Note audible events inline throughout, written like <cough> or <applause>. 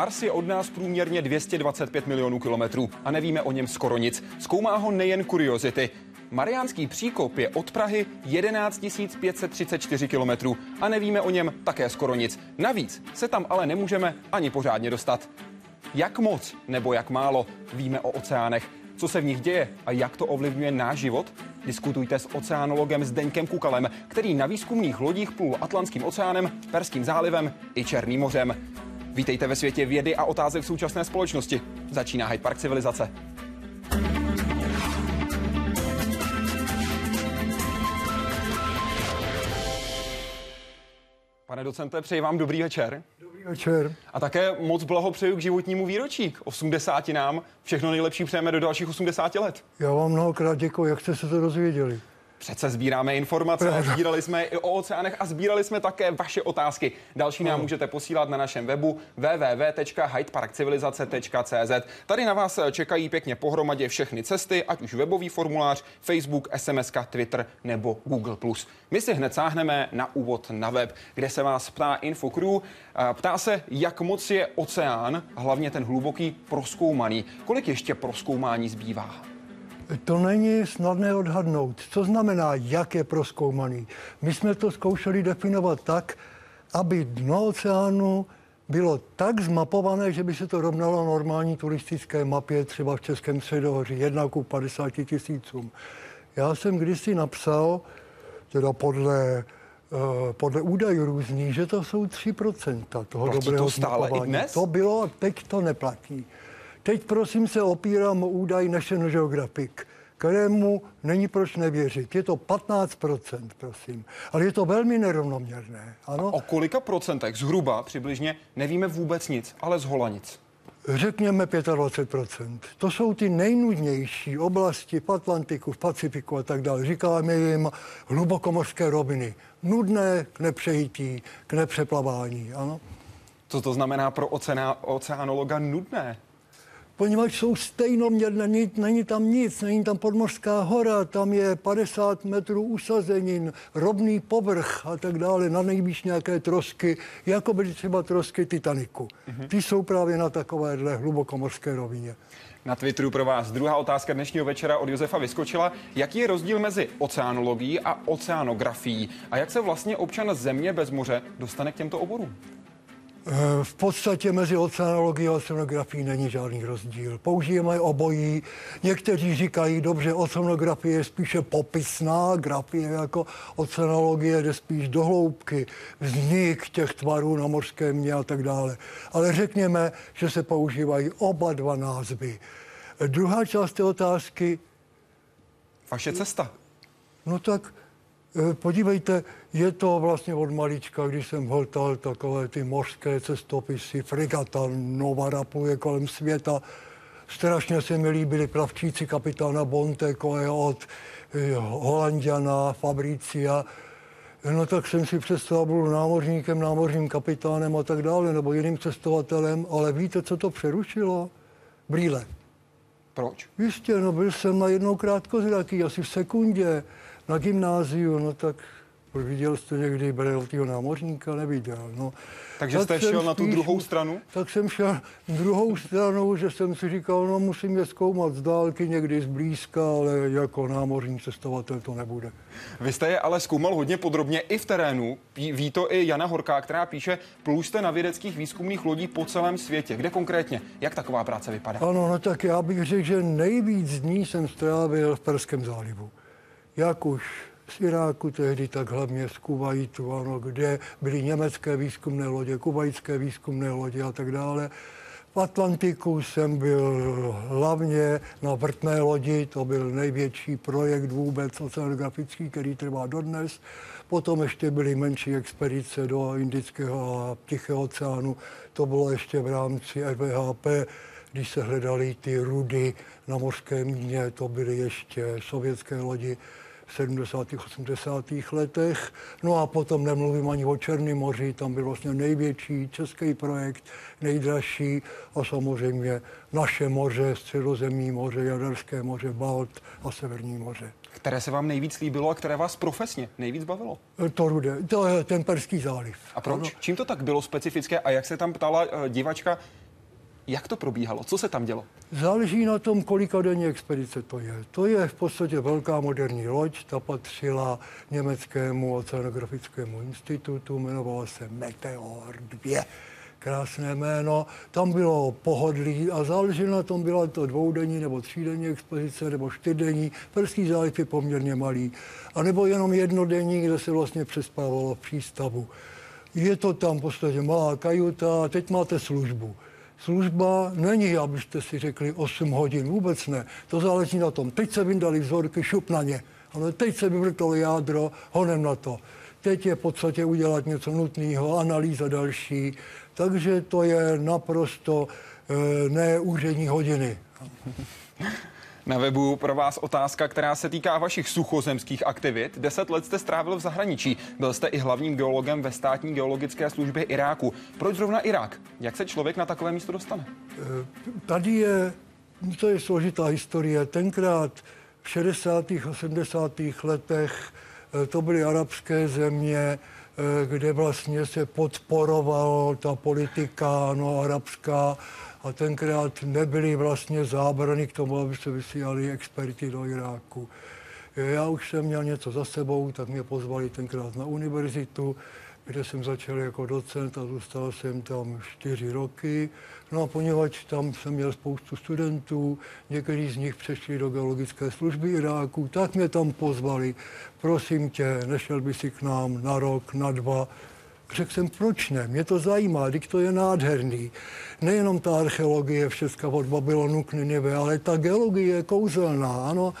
Mars je od nás průměrně 225 milionů kilometrů a nevíme o něm skoro nic. Zkoumá ho nejen kuriozity. Mariánský příkop je od Prahy 11 534 kilometrů a nevíme o něm také skoro nic. Navíc se tam ale nemůžeme ani pořádně dostat. Jak moc nebo jak málo víme o oceánech? Co se v nich děje a jak to ovlivňuje náš život? Diskutujte s oceánologem Zdeňkem Kukalem, který na výzkumných lodích plul Atlantským oceánem, Perským zálivem i Černým mořem. Vítejte ve světě vědy a otázek současné společnosti. Začíná Hyde Park civilizace. Pane docente, přeji vám dobrý večer. Dobrý večer. A také moc blahopřeju k životnímu výročí, k 80 nám. Všechno nejlepší přejeme do dalších 80 let. Já vám mnohokrát děkuji, jak jste se to dozvěděli. Přece sbíráme informace, sbírali jsme i o oceánech a sbírali jsme také vaše otázky. Další nám můžete posílat na našem webu www.hydeparkcivilizace.cz. Tady na vás čekají pěkně pohromadě všechny cesty, ať už webový formulář, Facebook, SMS, Twitter nebo Google+. My si hned sáhneme na úvod na web, kde se vás ptá InfoCrew. Ptá se, jak moc je oceán, hlavně ten hluboký, proskoumaný. Kolik ještě proskoumání zbývá? To není snadné odhadnout. Co znamená, jak je proskoumaný? My jsme to zkoušeli definovat tak, aby dno oceánu bylo tak zmapované, že by se to rovnalo normální turistické mapě třeba v Českém středohoří, jedna ku 50 tisícům. Já jsem kdysi napsal, teda podle, uh, podle údajů různých, že to jsou 3% toho Platí dobrého to stále zmapování. i dnes? To bylo a teď to neplatí. Teď prosím se opírám o údaj National Geographic, kterému není proč nevěřit. Je to 15%, prosím. Ale je to velmi nerovnoměrné. Ano? O kolika procentech zhruba přibližně nevíme vůbec nic, ale z hola nic. Řekněme 25%. To jsou ty nejnudnější oblasti v Atlantiku, v Pacifiku a tak dále. Říkáme jim hlubokomorské roviny. Nudné k nepřejítí, k nepřeplavání. Ano? Co to znamená pro ocená, oceánologa nudné? Poněvadž jsou stejnoměrné, není, není tam nic, není tam podmořská hora, tam je 50 metrů usazenin, rovný povrch a tak dále, na nejvýš nějaké trosky, jako byly třeba trosky Titaniku. Mm-hmm. Ty jsou právě na takovéhle hlubokomorské rovině. Na Twitteru pro vás druhá otázka dnešního večera od Josefa vyskočila. Jaký je rozdíl mezi oceanologií a oceanografií? A jak se vlastně občan země bez moře dostane k těmto oborům? Eh, v podstatě mezi oceanologií a oceanografií není žádný rozdíl. Použijeme obojí. Někteří říkají, dobře, oceanografie je spíše popisná, grafie jako oceanologie jde spíš do hloubky, vznik těch tvarů na mořském mě a tak dále. Ale řekněme, že se používají oba dva názvy. Druhá část té otázky. Vaše cesta. No tak Eh, podívejte, je to vlastně od malička, když jsem hltal takové ty mořské cestopisy, fregata Nova pluje kolem světa. Strašně se mi líbili plavčíci kapitána Bonte, od eh, Holandiana, Fabricia. No tak jsem si představil, budu námořníkem, námořním kapitánem a tak dále, nebo jiným cestovatelem, ale víte, co to přerušilo? Brýle. Proč? Jistě, no byl jsem na jednou krátkozraký, asi v sekundě na gymnáziu, no tak viděl jste někdy brejltýho námořníka? Neviděl. No. Takže tak jste šel na tu druhou stranu? Tak jsem šel druhou stranu, že jsem si říkal, no musím je zkoumat z dálky, někdy zblízka, ale jako námořní cestovatel to nebude. Vy jste je ale zkoumal hodně podrobně i v terénu. Ví to i Jana Horká, která píše, pluste na vědeckých výzkumných lodí po celém světě. Kde konkrétně? Jak taková práce vypadá? Ano, no tak já bych řekl, že nejvíc dní jsem strávil v Perském zálivu jak už z Iráku tehdy, tak hlavně z Kuwaitu, ano, kde byly německé výzkumné lodě, kubajské výzkumné lodě a tak dále. V Atlantiku jsem byl hlavně na vrtné lodi, to byl největší projekt vůbec oceanografický, který trvá dodnes. Potom ještě byly menší expedice do Indického a Tichého oceánu, to bylo ještě v rámci RVHP, když se hledaly ty rudy na mořském dně, to byly ještě sovětské lodi. 70. 80. letech. No a potom nemluvím ani o Černém moři, tam byl vlastně největší český projekt, nejdražší a samozřejmě naše moře, středozemní moře, Jaderské moře, Balt a Severní moře. Které se vám nejvíc líbilo a které vás profesně nejvíc bavilo? To rude, to je ten Perský záliv. A proč? Ano. Čím to tak bylo specifické a jak se tam ptala uh, divačka, Jak to probíhalo? Co se tam dělo? Záleží na tom, kolika denní expedice to je. To je v podstatě velká moderní loď, ta patřila německému oceanografickému institutu, jmenovala se Meteor 2 krásné jméno. Tam bylo pohodlí a záleží na tom, byla to dvoudenní nebo třídenní expozice nebo čtyřdenní. Perský záliv je poměrně malý. A nebo jenom jednodenní, kde se vlastně přespávalo v přístavu. Je to tam v podstatě malá kajuta teď máte službu. Služba není, abyste si řekli 8 hodin, vůbec ne. To záleží na tom. Teď se vyndali vzorky, šup na ně. Ale teď se vyvrtalo jádro, honem na to. Teď je v podstatě udělat něco nutného, analýza další. Takže to je naprosto e, neúřední hodiny. Na webu pro vás otázka, která se týká vašich suchozemských aktivit. Deset let jste strávil v zahraničí. Byl jste i hlavním geologem ve státní geologické službě Iráku. Proč zrovna Irák? Jak se člověk na takové místo dostane? Eh, tady je, to je složitá historie. Tenkrát v 60. a 70. letech eh, to byly arabské země, kde vlastně se podporovala ta politika no, arabská a tenkrát nebyly vlastně zábrany k tomu, aby se vysílali experti do Iráku. Já už jsem měl něco za sebou, tak mě pozvali tenkrát na univerzitu, kde jsem začal jako docent a zůstal jsem tam čtyři roky. No a poněvadž tam jsem měl spoustu studentů, někteří z nich přešli do geologické služby Iráku, tak mě tam pozvali. Prosím tě, nešel by si k nám na rok, na dva. Řekl jsem, proč ne? Mě to zajímá, když to je nádherný. Nejenom ta archeologie všecka od Babylonu k Ninive, ale ta geologie je kouzelná, ano.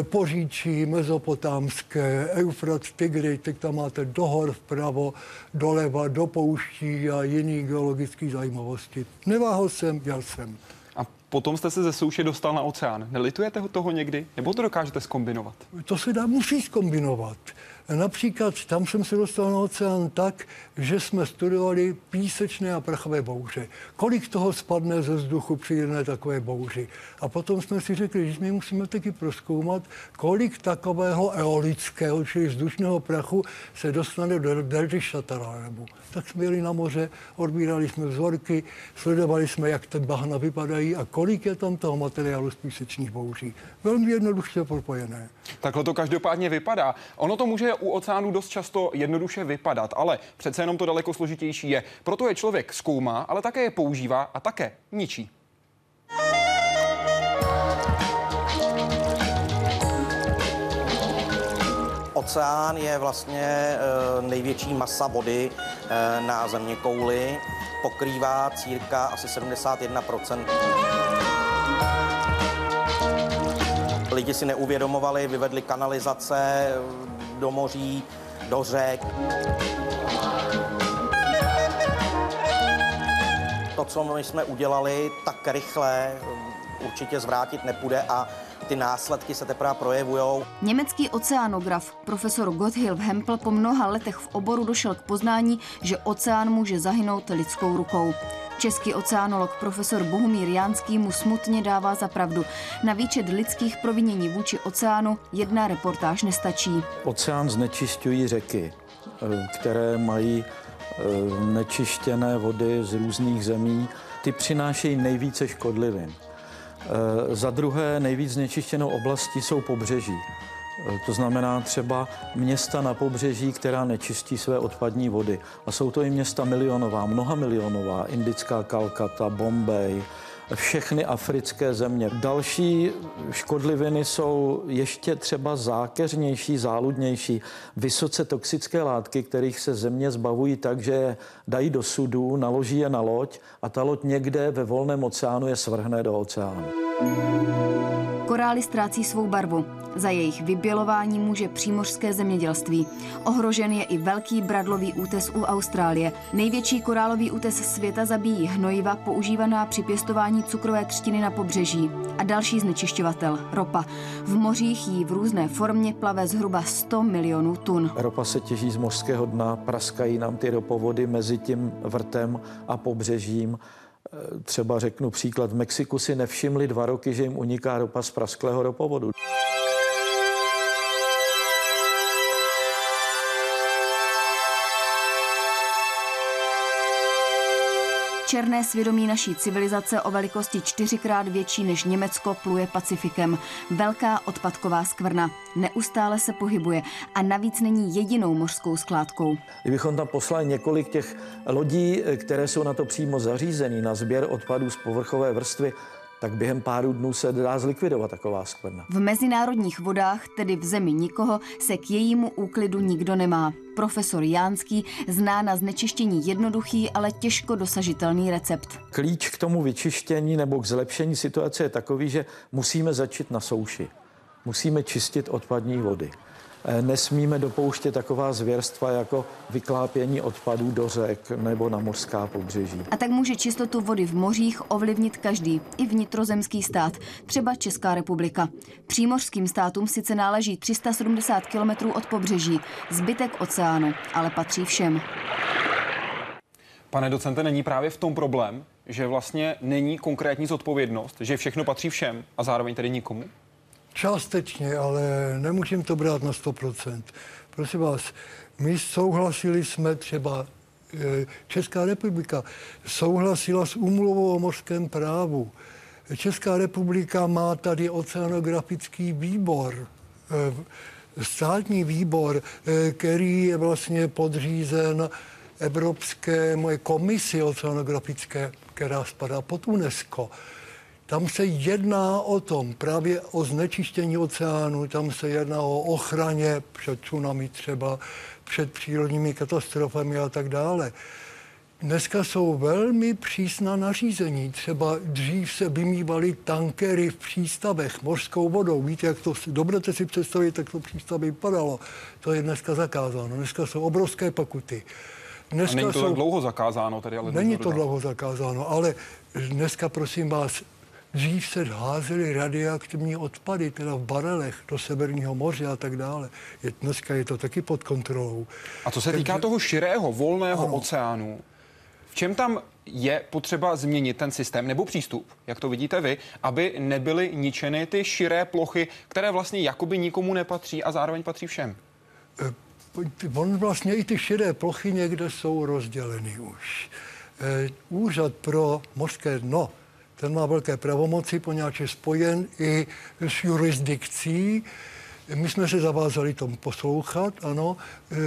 E, Poříčí, mezopotámské, Eufrat, Tigry, teď tam máte dohor vpravo, doleva, do pouští a jiný geologický zajímavosti. Neváhal jsem, jel jsem. A potom jste se ze souše dostal na oceán. Nelitujete toho někdy? Nebo to dokážete skombinovat? To se dá, musí skombinovat. Například tam jsem se dostal na oceán tak, že jsme studovali písečné a prachové bouře. Kolik toho spadne ze vzduchu při jedné takové bouři. A potom jsme si řekli, že my musíme taky proskoumat, kolik takového eolického, čili vzdušného prachu se dostane do delty Šataránebu. Tak jsme jeli na moře, odbírali jsme vzorky, sledovali jsme, jak ty bahna vypadají a kolik je tam toho materiálu z písečných bouří. Velmi jednoduše propojené. Takhle to každopádně vypadá. Ono to může u oceánu dost často jednoduše vypadat, ale přece jenom to daleko složitější je. Proto je člověk zkoumá, ale také je používá a také ničí. Oceán je vlastně eh, největší masa vody eh, na země kouli. Pokrývá círka asi 71 Lidi si neuvědomovali, vyvedli kanalizace do moří, do řek. To, co my jsme udělali, tak rychle určitě zvrátit nepůjde a ty následky se teprve projevují. Německý oceánograf profesor Gotthilf Hempel po mnoha letech v oboru došel k poznání, že oceán může zahynout lidskou rukou. Český oceánolog profesor Bohumír Jánský mu smutně dává za pravdu. Na výčet lidských provinění vůči oceánu jedna reportáž nestačí. Oceán znečišťují řeky, eh, které mají eh, nečištěné vody z různých zemí. Ty přinášejí nejvíce škodlivin. Eh, za druhé nejvíc znečištěnou oblastí jsou pobřeží. Eh, to znamená třeba města na pobřeží, která nečistí své odpadní vody. A jsou to i města milionová, mnoha milionová, indická Kalkata, Bombay, všechny africké země. Další škodliviny jsou ještě třeba zákeřnější, záludnější, vysoce toxické látky, kterých se země zbavují tak, že je dají do sudu, naloží je na loď a ta loď někde ve volném oceánu je svrhne do oceánu. Korály ztrácí svou barvu. Za jejich vybělování může přímořské zemědělství. Ohrožen je i velký bradlový útes u Austrálie. Největší korálový útes světa zabíjí hnojiva používaná při pěstování cukrové třtiny na pobřeží. A další znečišťovatel, ropa. V mořích jí v různé formě plave zhruba 100 milionů tun. Ropa se těží z mořského dna, praskají nám ty ropovody mezi tím vrtem a pobřežím. Třeba řeknu příklad, v Mexiku si nevšimli dva roky, že jim uniká ropa z prasklého ropovodu. Černé svědomí naší civilizace o velikosti čtyřikrát větší než Německo pluje Pacifikem. Velká odpadková skvrna. Neustále se pohybuje a navíc není jedinou mořskou skládkou. Kdybychom tam poslali několik těch lodí, které jsou na to přímo zařízený, na sběr odpadů z povrchové vrstvy, tak během pár dnů se dá zlikvidovat taková skvrna. V mezinárodních vodách, tedy v zemi nikoho, se k jejímu úklidu nikdo nemá. Profesor Jánský zná na znečištění jednoduchý, ale těžko dosažitelný recept. Klíč k tomu vyčištění nebo k zlepšení situace je takový, že musíme začít na souši. Musíme čistit odpadní vody. Eh, nesmíme dopouštět taková zvěrstva jako vyklápění odpadů do řek nebo na mořská pobřeží. A tak může čistotu vody v mořích ovlivnit každý, i vnitrozemský stát, třeba Česká republika. Přímořským státům sice náleží 370 kilometrů od pobřeží, zbytek oceánu, ale patří všem. Pane docente, není právě v tom problém, že vlastně není konkrétní zodpovědnost, že všechno patří všem a zároveň tedy nikomu? Částečně, ale nemůžeme to brát na 100%. Prosím vás, my souhlasili jsme třeba, eh, Česká republika souhlasila s úmluvou o mořském právu. Česká republika má tady oceanografický výbor, eh, státní výbor, eh, který je vlastně podřízen Evropské moje komisi oceanografické, která spadá pod UNESCO. Tam se jedná o tom, právě o znečištění oceánu, tam se jedná o ochraně před tsunami třeba, před přírodními katastrofami a tak dále. Dneska jsou velmi přísná nařízení. Třeba dřív se vymývaly tankery v přístavech mořskou vodou. Víte, jak to dobře si představit, jak to přístav vypadalo. To je dneska zakázáno. Dneska jsou obrovské pokuty. Dneska a není to jsou... tak dlouho zakázáno tedy, ale Není to dlouho zakázáno, ale dneska, prosím vás, Dřív se házely radioaktivní odpady, teda v barelech do Severního moře a tak dále. Je, dneska je to taky pod kontrolou. A co se Takže, týká toho širého, volného ano. oceánu, v čem tam je potřeba změnit ten systém nebo přístup, jak to vidíte vy, aby nebyly ničeny ty širé plochy, které vlastně jakoby nikomu nepatří a zároveň patří všem? E, on vlastně i ty širé plochy někde jsou rozděleny už. E, úřad pro mořské dno ten má velké pravomoci, poněvadž je spojen i s jurisdikcí. My jsme se zavázali tomu poslouchat, ano.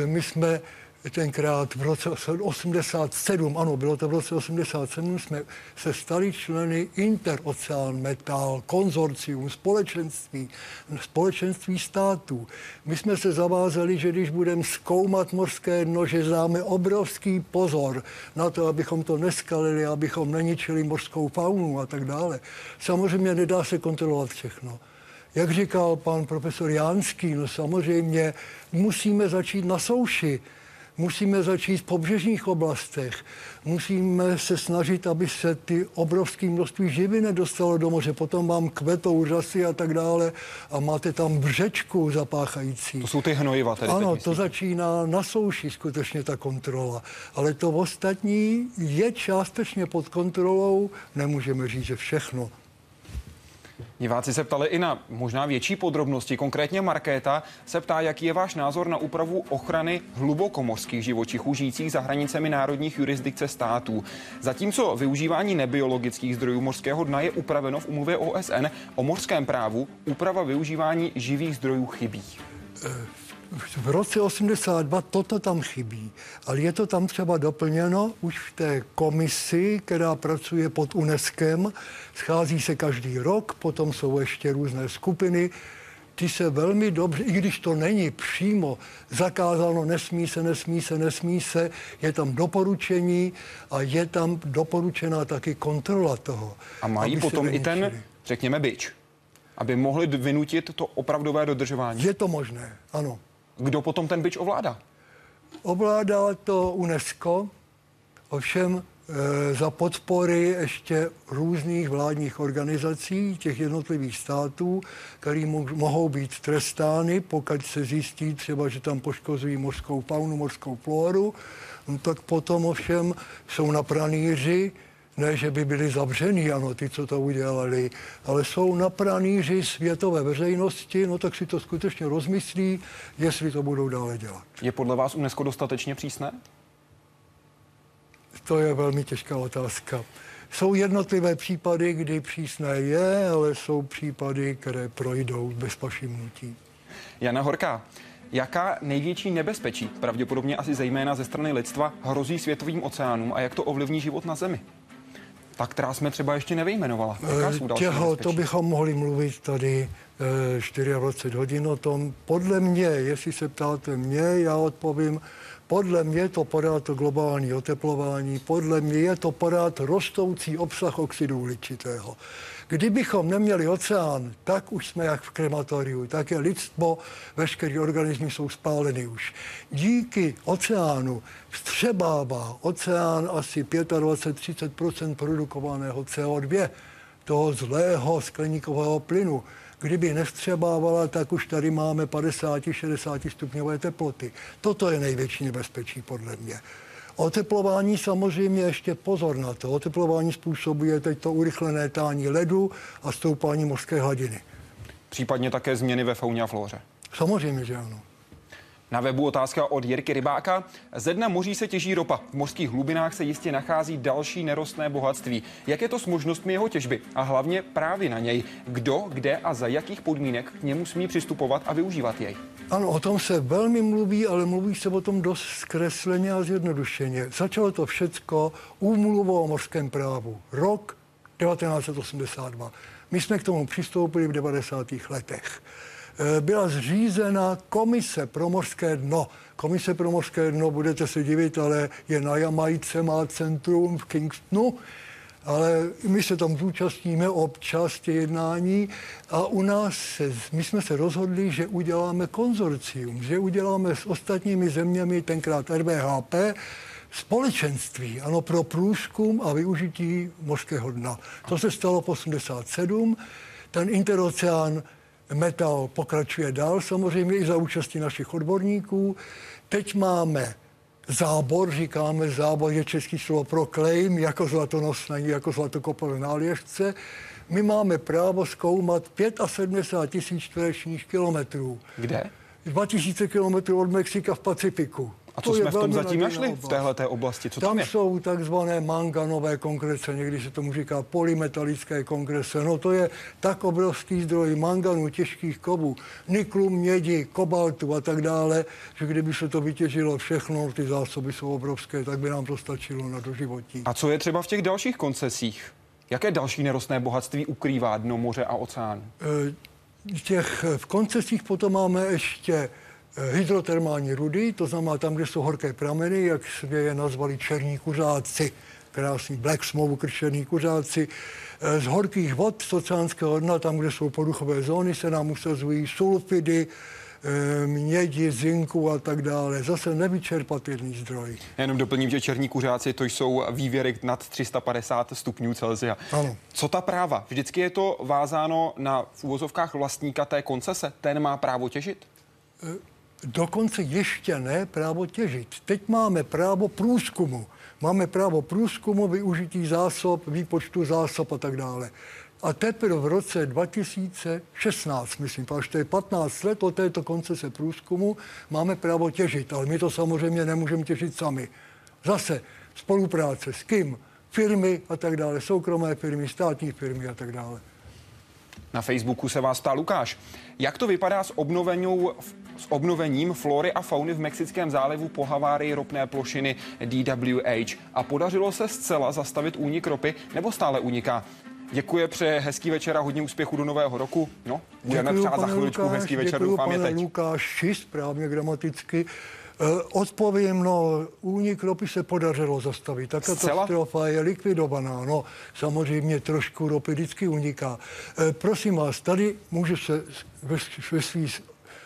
My jsme tenkrát v roce 87, ano, bylo to v roce 87, jsme se stali členy Interoceán Metal, konzorcium, společenství, společenství států. My jsme se zavázali, že když budeme zkoumat mořské dno, že dáme obrovský pozor na to, abychom to neskalili, abychom neničili mořskou faunu a tak dále. Samozřejmě nedá se kontrolovat všechno. Jak říkal pan profesor Jánský, no samozřejmě musíme začít na souši Musíme začít v pobřežních oblastech. Musíme se snažit, aby se ty obrovské množství živy nedostalo do moře. Potom vám kvetou řasy a tak dále a máte tam břečku zapáchající. To jsou ty hnojiva tedy. Ano, to začíná na souši skutečně ta kontrola. Ale to ostatní je částečně pod kontrolou. Nemůžeme říct, že všechno. Diváci se ptali i na možná větší podrobnosti. Konkrétně Markéta se ptá, jaký je váš názor na úpravu ochrany hlubokomorských živočichů žijících za hranicemi národních jurisdikce států. Zatímco využívání nebiologických zdrojů mořského dna je upraveno v umluvě OSN o mořském právu, úprava využívání živých zdrojů chybí. V roce 82 toto tam chybí, ale je to tam třeba doplněno už v té komisi, která pracuje pod UNESCO. Schází se každý rok, potom jsou ještě různé skupiny, ty se velmi dobře, i když to není přímo zakázáno, nesmí se, nesmí se, nesmí se, je tam doporučení a je tam doporučená taky kontrola toho. A mají potom i ten, řekněme, byč, aby mohli vynutit to opravdové dodržování? Je to možné, ano. Kdo potom ten byč ovládá? Ovládá to UNESCO, ovšem e, za podpory ještě různých vládních organizací těch jednotlivých států, které mohou být trestány, pokud se zjistí třeba, že tam poškozují mořskou faunu, mořskou floru, no, tak potom ovšem jsou na pranýři, ne, že by byli zavření, ano, ty, co to udělali, ale jsou na praníři světové veřejnosti, no tak si to skutečně rozmyslí, jestli to budou dále dělat. Je podle vás UNESCO dostatečně přísné? to je velmi těžká otázka. Jsou jednotlivé případy, kdy přísné je, ale jsou případy, které projdou bez pašimnutí. Jana Horká, Jaká největší nebezpečí, pravděpodobně asi zejména ze strany lidstva, hrozí světovým oceánům a jak to ovlivní život na Zemi? Ta, která jsme třeba ještě nevyjmenovala. Eh, těho, to bychom mohli mluvit tady 24 eh, hodin o tom. Podle mě, jestli se ptáte mě, já odpovím, podle mě to pořád to globální oteplování, podle mě je to pořád rostoucí obsah oxidu uhličitého. Kdybychom neměli oceán, tak už jsme jak v krematoriu, tak je lidstvo, veškeré organismy jsou spáleny už. Díky oceánu vstřebává oceán asi 25-30% produkovaného CO2, toho zlého skleníkového plynu. Kdyby nevstřebávala, tak už tady máme 50-60 stupňové teploty. Toto je největší nebezpečí podle mě. Oteplování samozřejmě ještě pozor na to. Oteplování způsobuje teď to urychlené tání ledu a stoupání mořské hladiny. Případně také změny ve fauně a flóře. Samozřejmě, že ano. Na webu otázka od Jirky Rybáka. Ze dna moří se těží ropa. V mořských hlubinách se jistě nachází další nerostné bohatství. Jak je to s možnostmi jeho těžby? A hlavně právě na něj. Kdo, kde a za jakých podmínek k němu smí přistupovat a využívat jej? Ano, o tom se velmi mluví, ale mluví se o tom dost zkresleně a zjednodušeně. Začalo to všecko úmluvou o mořském právu. Rok 1982. My jsme k tomu přistoupili v 90. letech. Eh, byla zřízena komise pro mořské dno. Komise pro mořské dno, budete se divit, ale je na Jamajce, má centrum v Kingstonu, ale my se tam zúčastníme občas tě jednání a u nás se, my jsme se rozhodli, že uděláme konzorcium, že uděláme s ostatními zeměmi, tenkrát RBHP, společenství, ano, pro průzkum a využití mořského dna. To se stalo v 87. Ten interoceán metal pokračuje dál, samozřejmě i za účastí našich odborníků. Teď máme zábor, říkáme zábor je český slovo pro claim, jako zlatonosný, jako zlatokopové náležce. My máme právo zkoumat 75 tisíc čtverečních kilometrů. Kde? 2000 kilometrů od Mexika v Pacifiku. A co to jsme v tom zatím našli oblast. v téhle oblasti? Co tam, tam je? jsou takzvané manganové kongrese, někdy se tomu říká polymetalické kongrese. No to je tak obrovský zdroj manganu, těžkých kovů, niklu, mědi, kobaltu a tak dále, že kdyby se to vytěžilo všechno, ty zásoby jsou obrovské, tak by nám to stačilo na doživotí. A co je třeba v těch dalších koncesích? Jaké další nerostné bohatství ukrývá dno moře a oceán? E, těch v koncesích potom máme ještě hydrotermální rudy, to znamená tam, kde jsou horké prameny, jak jsme je nazvali černí kuřáci, krásný black smoke, černí kuřáci. Eh, z horkých vod z oceánského dna, tam, kde jsou poduchové zóny, se nám usazují sulfidy, eh, mědi, zinku a tak dále. Zase nevyčerpatelný zdroj. Já jenom doplním, že černí kuřáci to jsou vývěry nad 350 stupňů Celsia. Ano. Co ta práva? Vždycky je to vázáno na v úvozovkách vlastníka té koncese? Ten má právo těžit? Dokonce ještě ne právo těžit. Teď máme právo průzkumu. Máme právo průzkumu, využití zásob, výpočtu zásob a tak dále. A teprve v roce 2016, myslím, až to je 15 let od této koncese průzkumu, máme právo těžit, ale my to samozřejmě nemůžeme těžit sami. Zase spolupráce s kým? Firmy a tak dále, soukromé firmy, státní firmy a tak dále. Na Facebooku se vás ptá Lukáš. Jak to vypadá s, s obnovením flory a fauny v Mexickém zálivu po havárii ropné plošiny DWH? A podařilo se zcela zastavit únik ropy nebo stále uniká? Děkuji, přeje hezký večer a hodně úspěchu do nového roku. No, budeme děkuju, přát za chviličku Lukáš, hezký večer, děkuju, doufám pane je teď. Lukáš, správně gramaticky. Eh, odpovím, no, únik ropy se podařilo zastavit. Ta katastrofa je likvidovaná. No, samozřejmě trošku ropy vždycky uniká. E, prosím vás, tady můžu se ve, ve svý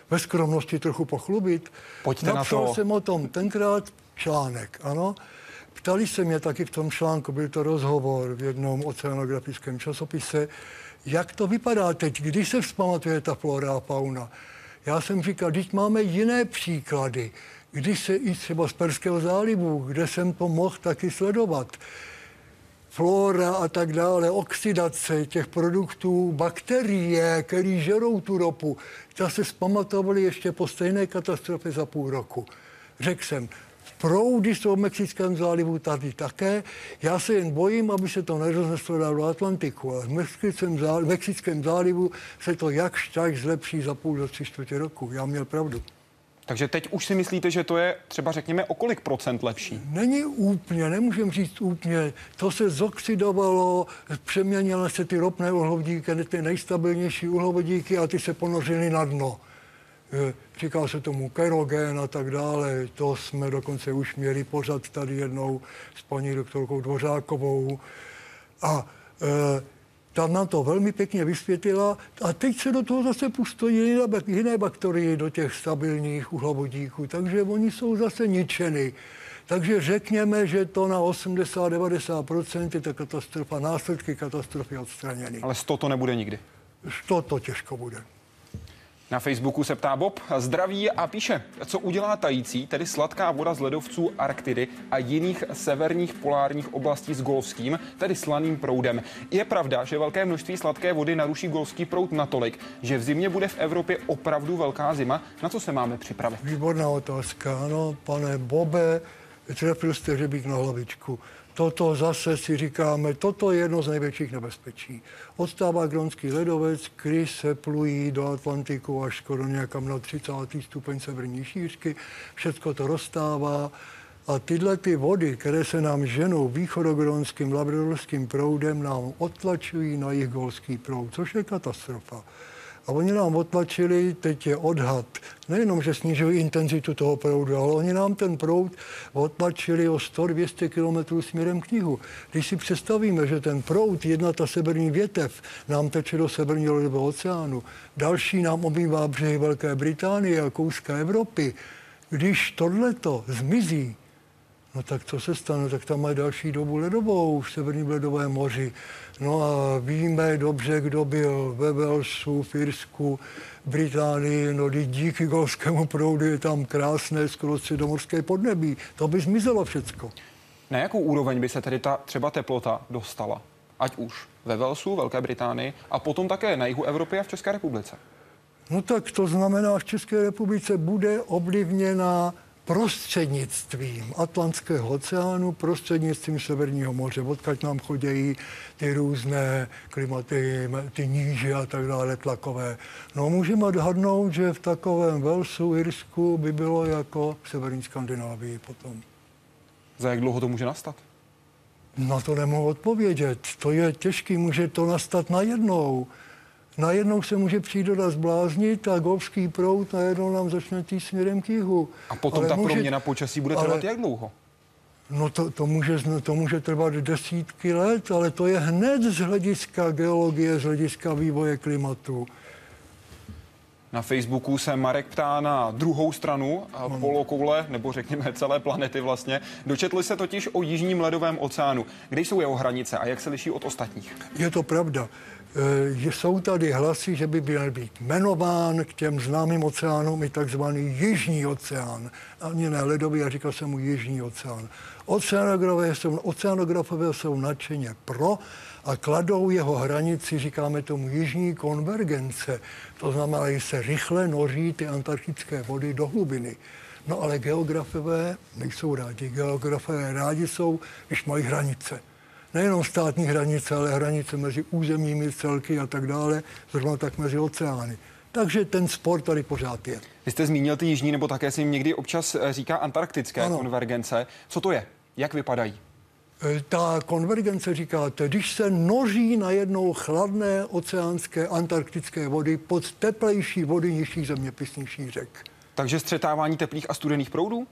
ve skromnosti trochu pochlubit. Pojďte Napsal na to. jsem o tom tenkrát článek, ano. Ptali se mě taky v tom článku, byl to rozhovor v jednom oceanografickém časopise, jak to vypadá teď, když se vzpamatuje ta flora a fauna. Já jsem říkal, teď máme jiné příklady když se i třeba z Perského zálivu, kde jsem to mohl taky sledovat, flora a tak dále, oxidace těch produktů, bakterie, které žerou tu ropu, ta se zpamatovali ještě po stejné katastrofě za půl roku. Řekl jsem, Proudy jsou v Mexickém zálivu tady také. Já se jen bojím, aby se to nerozneslo dál do Atlantiku. Ale v Mexickém zálivu, v Mexickém zálivu se to jakž tak zlepší za půl do tři čtvrtě roku. Já měl pravdu. Takže teď už si myslíte, že to je třeba řekněme o kolik procent lepší? Není úplně, nemůžeme říct úplně. To se zoxidovalo, přeměnily se ty ropné uhlovodíky, ty nejstabilnější uhlovodíky a ty se ponořily na dno. Eh, říká se tomu kerogen a tak dále. To jsme dokonce už měli pořad tady jednou s paní doktorkou Dvořákovou. A e, tam nám to velmi pěkně vysvětlila a teď se do toho zase pustí jiné bakterie do těch stabilních uhlovodíků, takže oni jsou zase ničeny. Takže řekněme, že to na 80-90% je ta katastrofa, následky katastrofy odstraněny. Ale 100 to nebude nikdy. 100 to těžko bude. Na Facebooku se ptá Bob, zdraví a píše, co udělá tající, tedy sladká voda z ledovců Arktidy a jiných severních polárních oblastí s golským, tedy slaným proudem. Je pravda, že velké množství sladké vody naruší golský proud natolik, že v zimě bude v Evropě opravdu velká zima. Na co se máme připravit? Výborná otázka, ano, pane Bobe, trefil jste řebík na hlavičku toto zase si říkáme, toto je jedno z největších nebezpečí. Odstává gronský ledovec, kdy se plují do Atlantiku až skoro nějakam na 30. stupeň severní šířky, všechno to rozstává a tyhle ty vody, které se nám ženou východogronským labradorským proudem, nám odtlačují na jejich golský proud, což je katastrofa. A oni nám otlačili, teď je odhad, nejenom, že snižují intenzitu toho proudu, ale oni nám ten proud otlačili o 100-200 km směrem k Nihu. Když si představíme, že ten proud, jedna ta severní větev, nám teče do severního ledového oceánu, další nám obývá břehy Velké Británie a kouska Evropy, když tohleto zmizí, No tak co se stane? Tak tam mají další dobu ledovou v Severním ledovém moři. No a víme dobře, kdo byl ve Velsu, v Irsku, Británii, no díky golskému proudu je tam krásné skoro středomorské podnebí. To by zmizelo všecko. Na jakou úroveň by se tedy ta třeba teplota dostala? Ať už ve Velsu, Velké Británii a potom také na jihu Evropy a v České republice. No tak to znamená, v České republice bude ovlivněna prostřednictvím Atlantského oceánu, prostřednictvím Severního moře, odkud nám chodí ty různé klimaty, ty níže a tak dále, tlakové. No můžeme odhadnout, že v takovém Velsu, Irsku by bylo jako v Severní Skandinávii potom. Za jak dlouho to může nastat? Na to nemohu odpovědět. To je těžký, může to nastat najednou najednou se může příroda zbláznit a golfský prout najednou nám začne tý směrem k jihu. A potom ale ta může, proměna počasí bude trvat ale, jak dlouho? No to, to, může, to může trvat desítky let, ale to je hned z hlediska geologie, z hlediska vývoje klimatu. Na Facebooku se Marek ptá na druhou stranu polokoule, nebo řekněme celé planety vlastně. Dočetli se totiž o Jižním ledovém oceánu. Kde jsou jeho hranice a jak se liší od ostatních? Je to pravda. Eh, že jsou tady hlasy, že by měl být jmenován k těm známým oceánům i takzvaný Jižní oceán. Ani ne ledový, já říkal jsem mu Jižní oceán. Oceanografové jsou, oceanografové jsou nadšeně pro a kladou jeho hranici, říkáme tomu jižní konvergence. To znamená, že se rychle noří ty antarktické vody do hlubiny. No ale geografové nejsou rádi. Geografové rádi jsou, když mají hranice nejenom státní hranice, ale hranice mezi územními celky a tak dále, zrovna tak mezi oceány. Takže ten sport tady pořád je. Vy jste zmínil ty jižní, nebo také si jim někdy občas eh, říká antarktické ano. konvergence. Co to je? Jak vypadají? Eh, ta konvergence říkáte, když se noří najednou chladné oceánské antarktické vody pod teplejší vody nižších zeměpisných šířek. Takže střetávání teplých a studených proudů?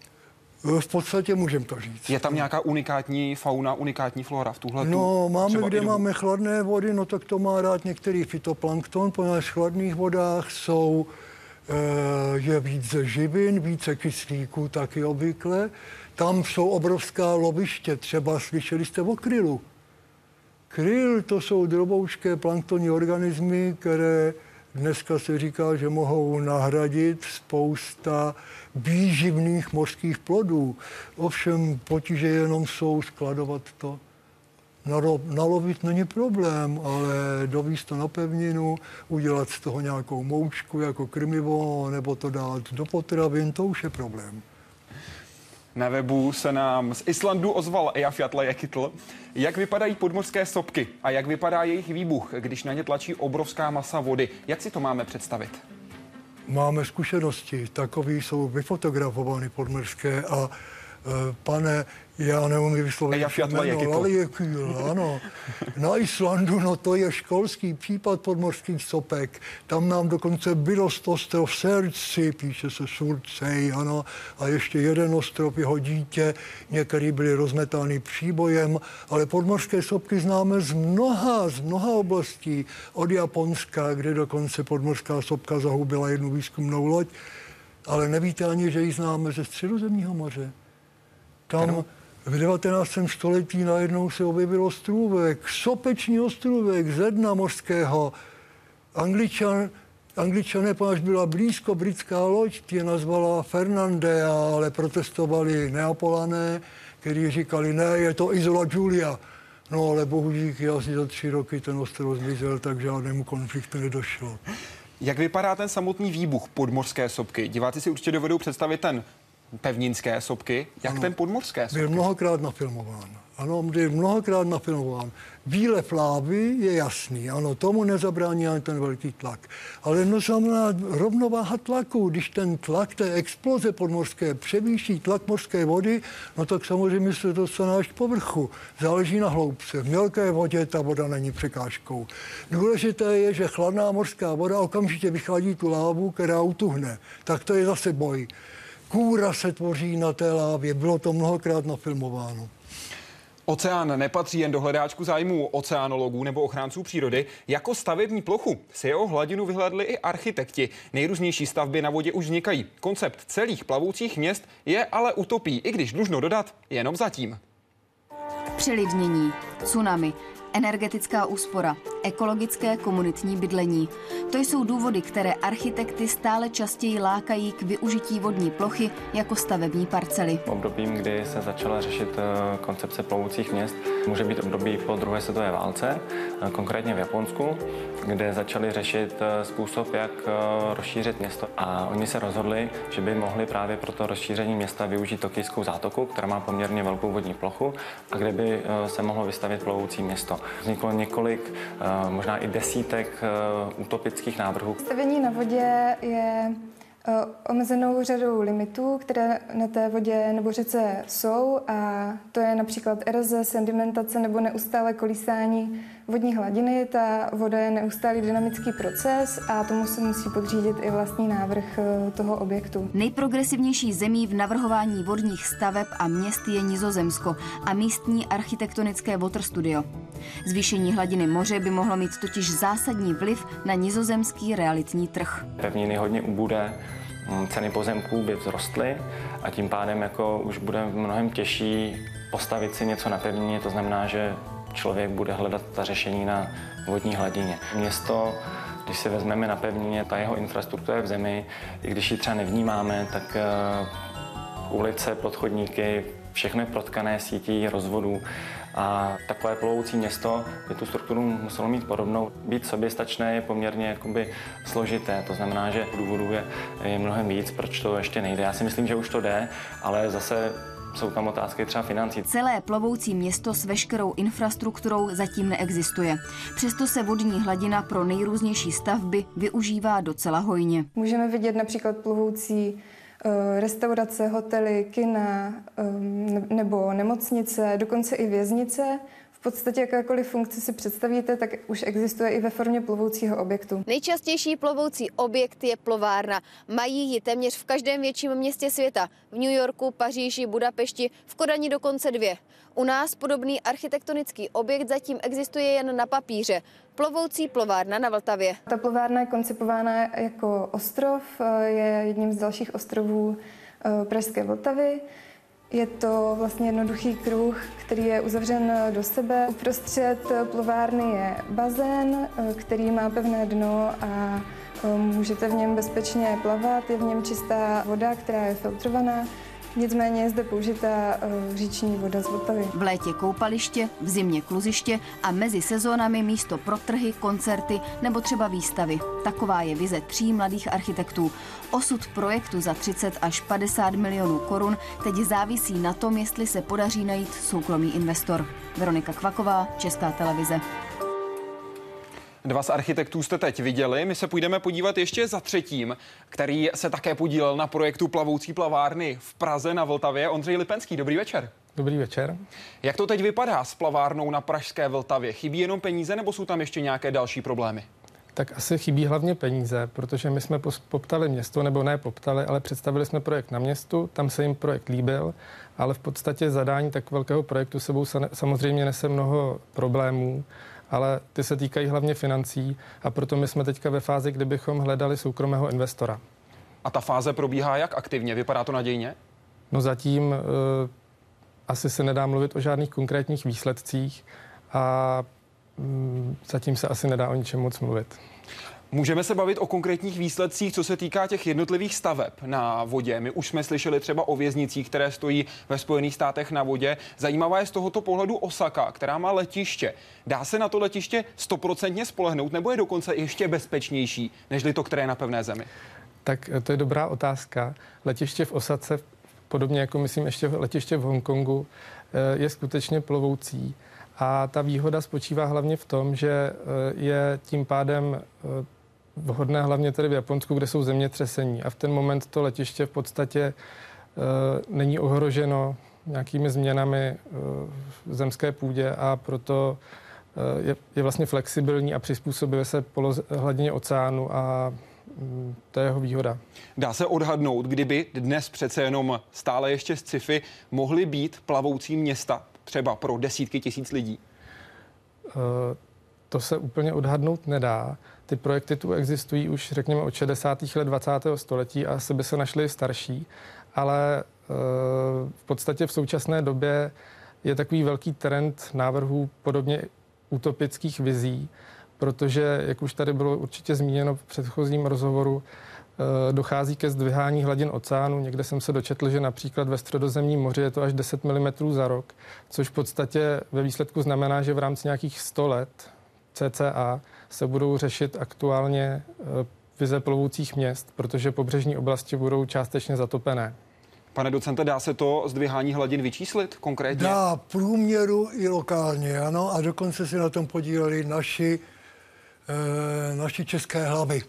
V podstatě můžeme to říct. Je tam nějaká unikátní fauna, unikátní flora v tuhle? No, máme, kde máme chladné vody, no tak to má rád některý fitoplankton, poněvadž v chladných vodách jsou eh, je více živin, více kyslíků taky obvykle. Tam jsou obrovská loviště, třeba slyšeli jste o krylu. Kryl to jsou droboučké planktonní organismy, které dneska se říká, že mohou nahradit spousta výživných mořských plodů. Ovšem potíže jenom jsou skladovat to. Nalovit není problém, ale dovíst to na pevninu, udělat z toho nějakou moučku jako krmivo, nebo to dát do potravin, to už je problém. Na webu se nám z Islandu ozval Eyjafjallajökull. Jak vypadají podmořské sopky a jak vypadá jejich výbuch, když na ně tlačí obrovská masa vody? Jak si to máme představit? Máme zkušenosti, takový jsou vyfotografovány podmořské a pane já neumím vyslovit jméno, ale je kýl, ano. Na Islandu, no to je školský případ podmořských sopek. Tam nám dokonce byl ostrov Serci, píše se Surcej, ano. A ještě jeden ostrov, jeho dítě, některý byly rozmetány příbojem, ale podmořské sopky známe z mnoha, z mnoha oblastí. Od Japonska, kde dokonce podmořská sopka zahubila jednu výzkumnou loď, ale nevíte ani, že ji známe ze středozemního moře. Tam, v 19. století najednou se objevil ostrůvek, sopeční ostrůvek ze dna mořského. Angličan, Angličané, až byla blízko britská loď, tě nazvala Fernandea, ale protestovali neapolané, kteří říkali, ne, je to Isola Julia. No ale bohužel asi za tři roky ten ostrov zmizel, tak žádnému konfliktu nedošlo. Jak vypadá ten samotný výbuch podmořské sopky? Diváci si určitě dovedou představit ten pevninské sopky, jak ano, ten podmořské sopky. Byl mnohokrát nafilmován. Ano, byl mnohokrát nafilmován. Výlev lávy je jasný, ano, tomu nezabrání ani ten velký tlak. Ale no znamená rovnováha tlaku, když ten tlak té exploze podmořské převýší tlak mořské vody, no tak samozřejmě se dostane až k povrchu. Záleží na hloubce. V mělké vodě ta voda není překážkou. Důležité je, že chladná mořská voda okamžitě vychladí tu lávu, která utuhne. Tak to je zase boj kůra se tvoří na té lávě. Bylo to mnohokrát nafilmováno. Oceán nepatří jen do hledáčku zájmů oceánologů nebo ochránců přírody. Jako stavební plochu si jeho hladinu vyhledli i architekti. Nejrůznější stavby na vodě už vznikají. Koncept celých plavoucích měst je ale utopí, i když dlužno dodat, jenom zatím. Přelidnění, tsunami, energetická úspora, ekologické komunitní bydlení. To jsou důvody, které architekty stále častěji lákají k využití vodní plochy jako stavební parcely. Obdobím, kdy se začala řešit eh, koncepce plovoucích měst, může být období po druhé světové válce, eh, konkrétně v Japonsku, kde začali řešit eh, způsob, jak rozšířit město. A oni se rozhodli, že by mohli právě pro to rozšíření města využít Tokijskou zátoku, která má poměrně velkou vodní plochu a kde by se mohlo vystavit plovoucí město. Vzniklo několik, eh, možná i desítek eh, utopických návrhů. Stavění na vodě je eh, omezenou řadou limitů, které na té vodě nebo řece jsou a to je například eroze, sedimentace nebo neustále kolísání vodní hladiny. Ta voda je neustálý dynamický proces a tomu se musí podřídit i vlastní návrh eh, toho objektu. Nejprogresivnější zemí v navrhování vodních staveb a měst je Nizozemsko a místní architektonické Water Studio. Zvýšení hladiny moře by mohlo mít totiž zásadní vliv na nizozemský realitní trh. Pevniny hodně ubude, hm, ceny pozemků by vzrostly a tím pádem jako už bude mnohem těžší postavit si něco na pevnině, to znamená, že člověk bude hledat ta řešení na vodní hladině. Město, když si vezmeme na pevnině, ta jeho infrastruktura je v zemi, i když ji třeba nevnímáme, tak uh, ulice, podchodníky, všechno je protkané sítí rozvodů. A takové plovoucí město by tu strukturu muselo mít podobnou. Být soběstačné je poměrně jakoby složité, to znamená, že důvodů je, je mnohem víc, proč to ještě nejde. Já si myslím, že už to jde, ale zase jsou tam otázky třeba financí. Celé plovoucí město s veškerou infrastrukturou zatím neexistuje. Přesto se vodní hladina pro nejrůznější stavby využívá docela hojně. Můžeme vidět například plovoucí eh, restaurace, hotely, kina eh, nebo nemocnice, dokonce i věznice, v podstatě jakákoliv funkce si představíte, tak už existuje i ve formě plovoucího objektu. Nejčastější plovoucí objekt je plovárna. Mají ji téměř v každém větším městě světa. V New Yorku, Paříži, Budapešti, v Kodani dokonce dvě. U nás podobný architektonický objekt zatím existuje jen na papíře. Plovoucí plovárna na Vltavě. Ta plovárna je koncipována jako ostrov, je jedním z dalších ostrovů eh, Pražské Vltavy. Je to vlastně jednoduchý kruh, který je uzavřen do sebe. Uprostřed plovárny je bazén, který má pevné dno a e, můžete v něm bezpečně plavat. Je v něm čistá voda, která je filtrovaná. Nicméně je zde použitá uh, říční voda z Vltavy. V létě koupaliště, v zimě kluziště a mezi sezónami místo pro trhy, koncerty nebo třeba výstavy. Taková je vize tří mladých architektů. Osud projektu za 30 až 50 milionů korun teď závisí na tom, jestli se podaří najít soukromý investor. Veronika Kvaková, Česká televize. Dva z architektů jste teď viděli, my se půjdeme podívat ještě za třetím, který se také podílel na projektu plavoucí plavárny v Praze na Vltavě. Ondřej Lipenský, dobrý večer. Dobrý večer. Jak to teď vypadá s plavárnou na Pražské Vltavě? Chybí jenom peníze nebo jsou tam ještě nějaké další problémy? Tak asi chybí hlavně peníze, protože my jsme poptali město, nebo ne poptali, ale představili jsme projekt na městu, tam se jim projekt líbil, ale v podstatě zadání tak velkého projektu sebou samozřejmě nese mnoho problémů ale ty se týkají hlavně financí a proto my jsme teďka ve fázi, kdybychom hledali soukromého investora. A ta fáze probíhá jak aktivně? Vypadá to nadějně? No zatím uh, asi se nedá mluvit o žádných konkrétních výsledcích a um, zatím se asi nedá o ničem moc mluvit. Můžeme se bavit o konkrétních výsledcích, co se týká těch jednotlivých staveb na vodě. My už jsme slyšeli třeba o věznicích, které stojí ve Spojených státech na vodě. Zajímavá je z tohoto pohledu Osaka, která má letiště. Dá se na to letiště stoprocentně spolehnout, nebo je dokonce ještě bezpečnější, než to, které je na pevné zemi? Tak to je dobrá otázka. Letiště v Osace, podobně jako myslím ještě letiště v Hongkongu, eh, je skutečně plovoucí. A ta výhoda spočívá hlavně v tom, že eh, je tím pádem eh, vhodné hlavně tedy v Japonsku, kde jsou zemětřesení. A v ten moment to letiště v podstatě uh, není ohroženo nějakými změnami uh, v zemské půdě a proto uh, je, je vlastně flexibilní a přizpůsobuje se hladině oceánu a um, to je jeho výhoda. Dá se odhadnout, kdyby dnes přece jenom stále ještě z sci-fi mohly být plavoucí města, třeba pro desítky tisíc lidí? Uh, to se úplně odhadnout nedá. Ty projekty tu existují už, řekněme, od 60. let 20. století a asi by se našly starší, ale eh, v podstatě v současné době je takový velký trend návrhů podobně utopických vizí, protože, jak už tady bylo určitě zmíněno v předchozím rozhovoru, eh, dochází ke zdvihání hladin oceánu. Někde jsem se dočetl, že například ve středozemním moři je to až 10 mm za rok, což v podstatě ve výsledku znamená, že v rámci nějakých 100 let CCA se budou řešit aktuálně eh, vize plovoucích měst, protože pobřežní oblasti budou částečně zatopené. Pane docente, dá se to zdvihání hladin vyčíslit konkrétně? Dá průměru i lokálně, ano, a dokonce se na tom podíleli naši, e, naši české hlavy.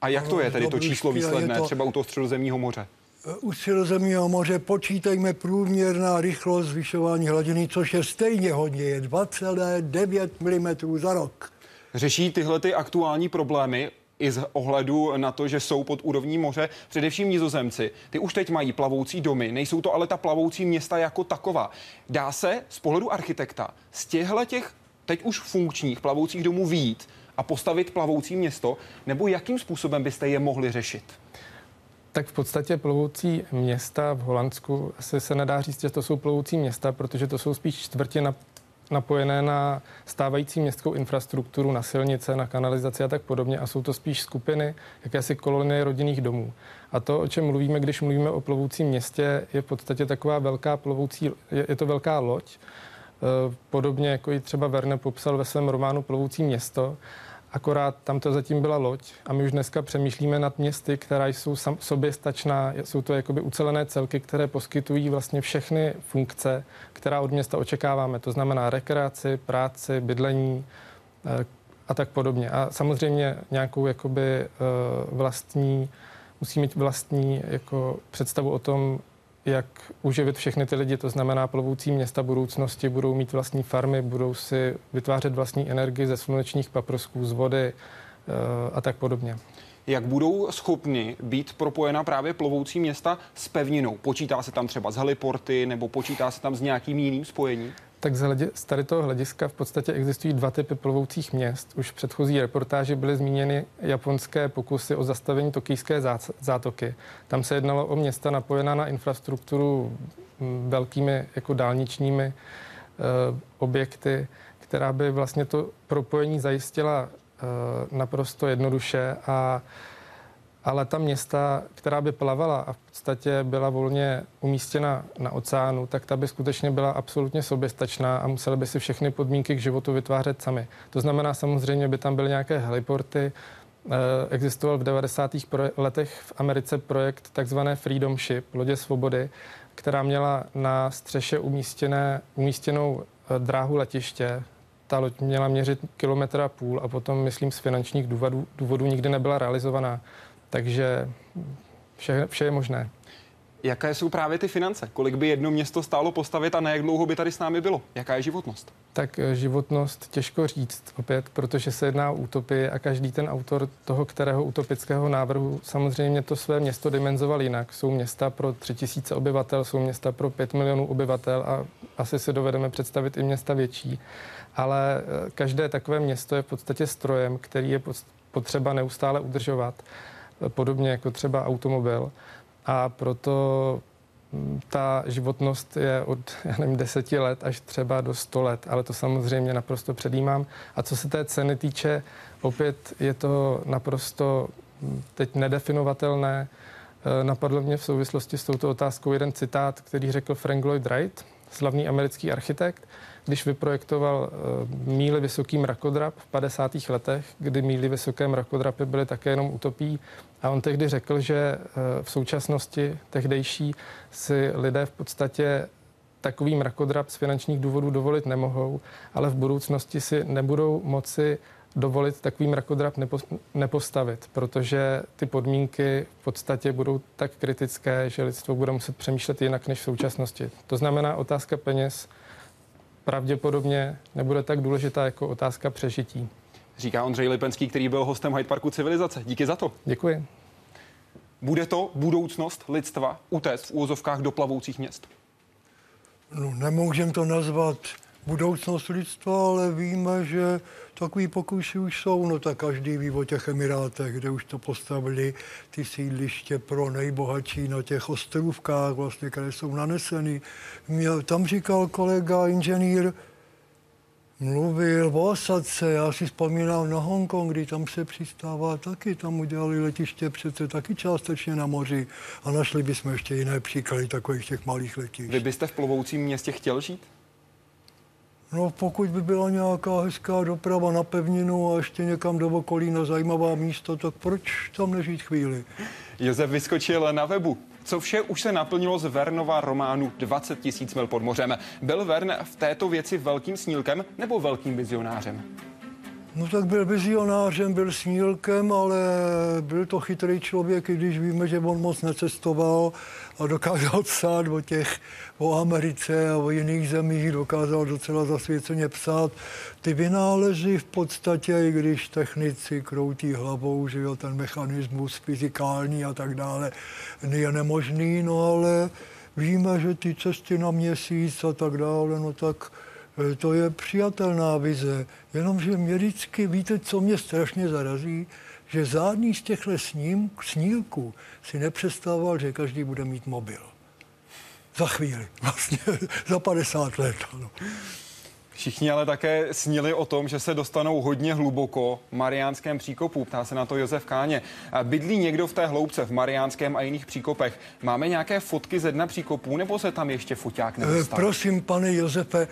A jak to je tedy to číslo výsledné, to, třeba u toho středozemního moře? Eh, u středozemního moře počítejme průměrná rychlost zvyšování hladiny, což je stejně hodně, je 2,9 mm za rok. Řeší tyhle ty aktuální problémy i z ohledu na to, že jsou pod úrovní moře, především nizozemci. Ty už teď mají plavoucí domy, nejsou to ale ta plavoucí města jako taková. Dá se z pohledu architekta z těchto těch teď už funkčních plavoucích domů výjít a postavit plavoucí město, nebo jakým způsobem byste je mohli řešit? Tak v podstatě plovoucí města v Holandsku asi se nedá říct, že to jsou plovoucí města, protože to jsou spíš čtvrtě na napojené na stávající městskou infrastrukturu, na silnice, na kanalizaci a tak podobně. A jsou to spíš skupiny jakési kolonie rodinných domů. A to, o čem mluvíme, když mluvíme o plovoucím městě, je v podstatě taková velká plovoucí, je, je to velká loď, e, podobně jako ji třeba Verne popsal ve svém románu Plovoucí město akorát tam to zatím byla loď a my už dneska přemýšlíme nad městy, která jsou sobě stačná, jsou to jakoby ucelené celky, které poskytují vlastně všechny funkce, která od města očekáváme, to znamená rekreaci, práci, bydlení eh, a tak podobně. A samozřejmě nějakou jakoby eh, vlastní, musí mít vlastní jako představu o tom, jak uživit všechny ty lidi, to znamená plovoucí města budoucnosti, budou mít vlastní farmy, budou si vytvářet vlastní energii ze slunečních paprosků, z vody eh, a tak podobně. Jak budou schopni být propojena právě plovoucí města s pevninou? Počítá se tam třeba z heliporty nebo počítá se tam s nějakým jiným spojením? Tak z, hledě, z tady toho hlediska v podstatě existují dva typy plovoucích měst. Už v předchozí reportáži byly zmíněny japonské pokusy o zastavení tokijské zátoky. Tam se jednalo o města napojená na infrastrukturu velkými jako dálničními e, objekty, která by vlastně to propojení zajistila e, naprosto jednoduše a ale ta města, která by plavala a v podstatě byla volně umístěna na oceánu, tak ta by skutečně byla absolutně soběstačná a museli by si všechny podmínky k životu vytvářet sami. To znamená, samozřejmě by tam byly nějaké heliporty, eh, Existoval v 90. letech v Americe projekt takzvané Freedom Ship, lodě svobody, která měla na střeše umístěné, umístěnou eh, dráhu letiště. Ta loď měla měřit kilometr a půl a potom, myslím, z finančních důvodů, důvodů nikdy nebyla realizovaná. Takže vše, vše je možné. Jaké jsou právě ty finance? Kolik by jedno město stálo postavit a na jak dlouho by tady s námi bylo? Jaká je životnost? Tak eh, životnost těžko říct opět, protože se jedná o utopii a každý ten autor toho, kterého utopického návrhu samozřejmě to své město dimenzoval jinak. Jsou města pro tři tisíce obyvatel, jsou města pro pět milionů obyvatel a asi si dovedeme představit i města větší. Ale eh, každé takové město je v podstatě strojem, který je potřeba neustále udržovat podobně jako třeba automobil. A proto mm, ta životnost je od, <laughs> já nevím, deseti let až třeba do 100 let, ale to samozřejmě naprosto předjímám. A co se té ceny týče, opět je to naprosto mm, teď nedefinovatelné. E, napadlo mě v souvislosti s touto otázkou jeden citát, který řekl Frank Lloyd Wright, slavný americký architekt, když vyprojektoval uh, míly vysoký mrakodrap v 50. letech, kdy míly vysoké mrakodrapy byly také jenom utopí. A on tehdy řekl, že uh, v současnosti tehdejší si lidé v podstatě takový mrakodrap z finančních důvodů dovolit nemohou, ale v budoucnosti si nebudou moci dovolit takový mrakodrap nepostavit, protože ty podmínky v podstatě budou tak kritické, že lidstvo bude muset přemýšlet jinak než v současnosti. To znamená, otázka peněz pravděpodobně nebude tak důležitá jako otázka přežití. Říká Ondřej Lipenský, který byl hostem Hyde Parku Civilizace. Díky za to. Děkuji. Bude to budoucnost lidstva utéct v úvozovkách do plavoucích měst? No, nemůžeme to nazvat budoucnost lidstva, ale víme, že takový pokusy už jsou. No tak každý ví o těch Emirátech, kde už to postavili ty sídliště pro nejbohatší na těch ostrůvkách, vlastně, které jsou naneseny. Mě, tam říkal kolega inženýr, mluvil o Osadce, já si vzpomínám na Hongkong, kdy tam se přistává taky, tam udělali letiště přece taky částečně na moři a našli bychom ještě jiné příklady takových těch malých letišť. Vy byste v plovoucím městě chtěl žít? No pokud by byla nějaká hezká doprava na pevninu a ještě někam do okolí na zajímavá místa, tak proč tam nežít chvíli? Josef vyskočil na webu. Co vše už se naplnilo z Vernova románu 20 tisíc mil pod mořem. Byl Vern v této věci velkým snílkem nebo velkým vizionářem? No tak byl vizionářem, byl snílkem, ale byl to chytrý člověk, i když víme, že on moc necestoval a dokázal psát o těch, o Americe a o jiných zemích, dokázal docela zasvěceně psát. Ty vynálezy v podstatě, i když technici kroutí hlavou, že jo, ten mechanismus fyzikální a tak dále je nemožný, no ale víme, že ty cesty na měsíc a tak dále, no tak to je přijatelná vize, jenomže mě vždycky, víte, co mě strašně zarazí, že žádný z těchto sním, snílků si nepředstavoval, že každý bude mít mobil. Za chvíli, <laughs> vlastně za 50 let. Ano. Všichni ale také snili o tom, že se dostanou hodně hluboko v Mariánském příkopu. Ptá se na to Josef Káně. Bydlí někdo v té hloubce v Mariánském a jiných příkopech? Máme nějaké fotky ze dna příkopů nebo se tam ještě foťák nedostal? E, prosím, pane Josefe,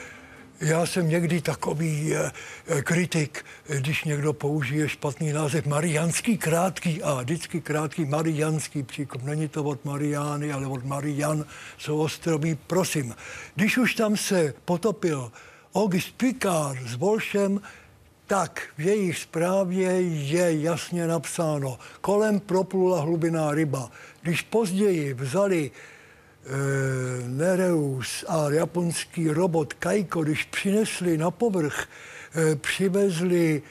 já jsem někdy takový eh, eh, kritik, eh, když někdo použije špatný název Marianský krátký a vždycky krátký Marianský příkop. Není to od Mariány, ale od Marian jsou ostroví. Prosím, když už tam se potopil August Picard s Volšem, tak v jejich zprávě je jasně napsáno, kolem proplula hlubiná ryba. Když později vzali Nereus a japonský robot Kaiko, když přinesli na povrch, eh, přivezli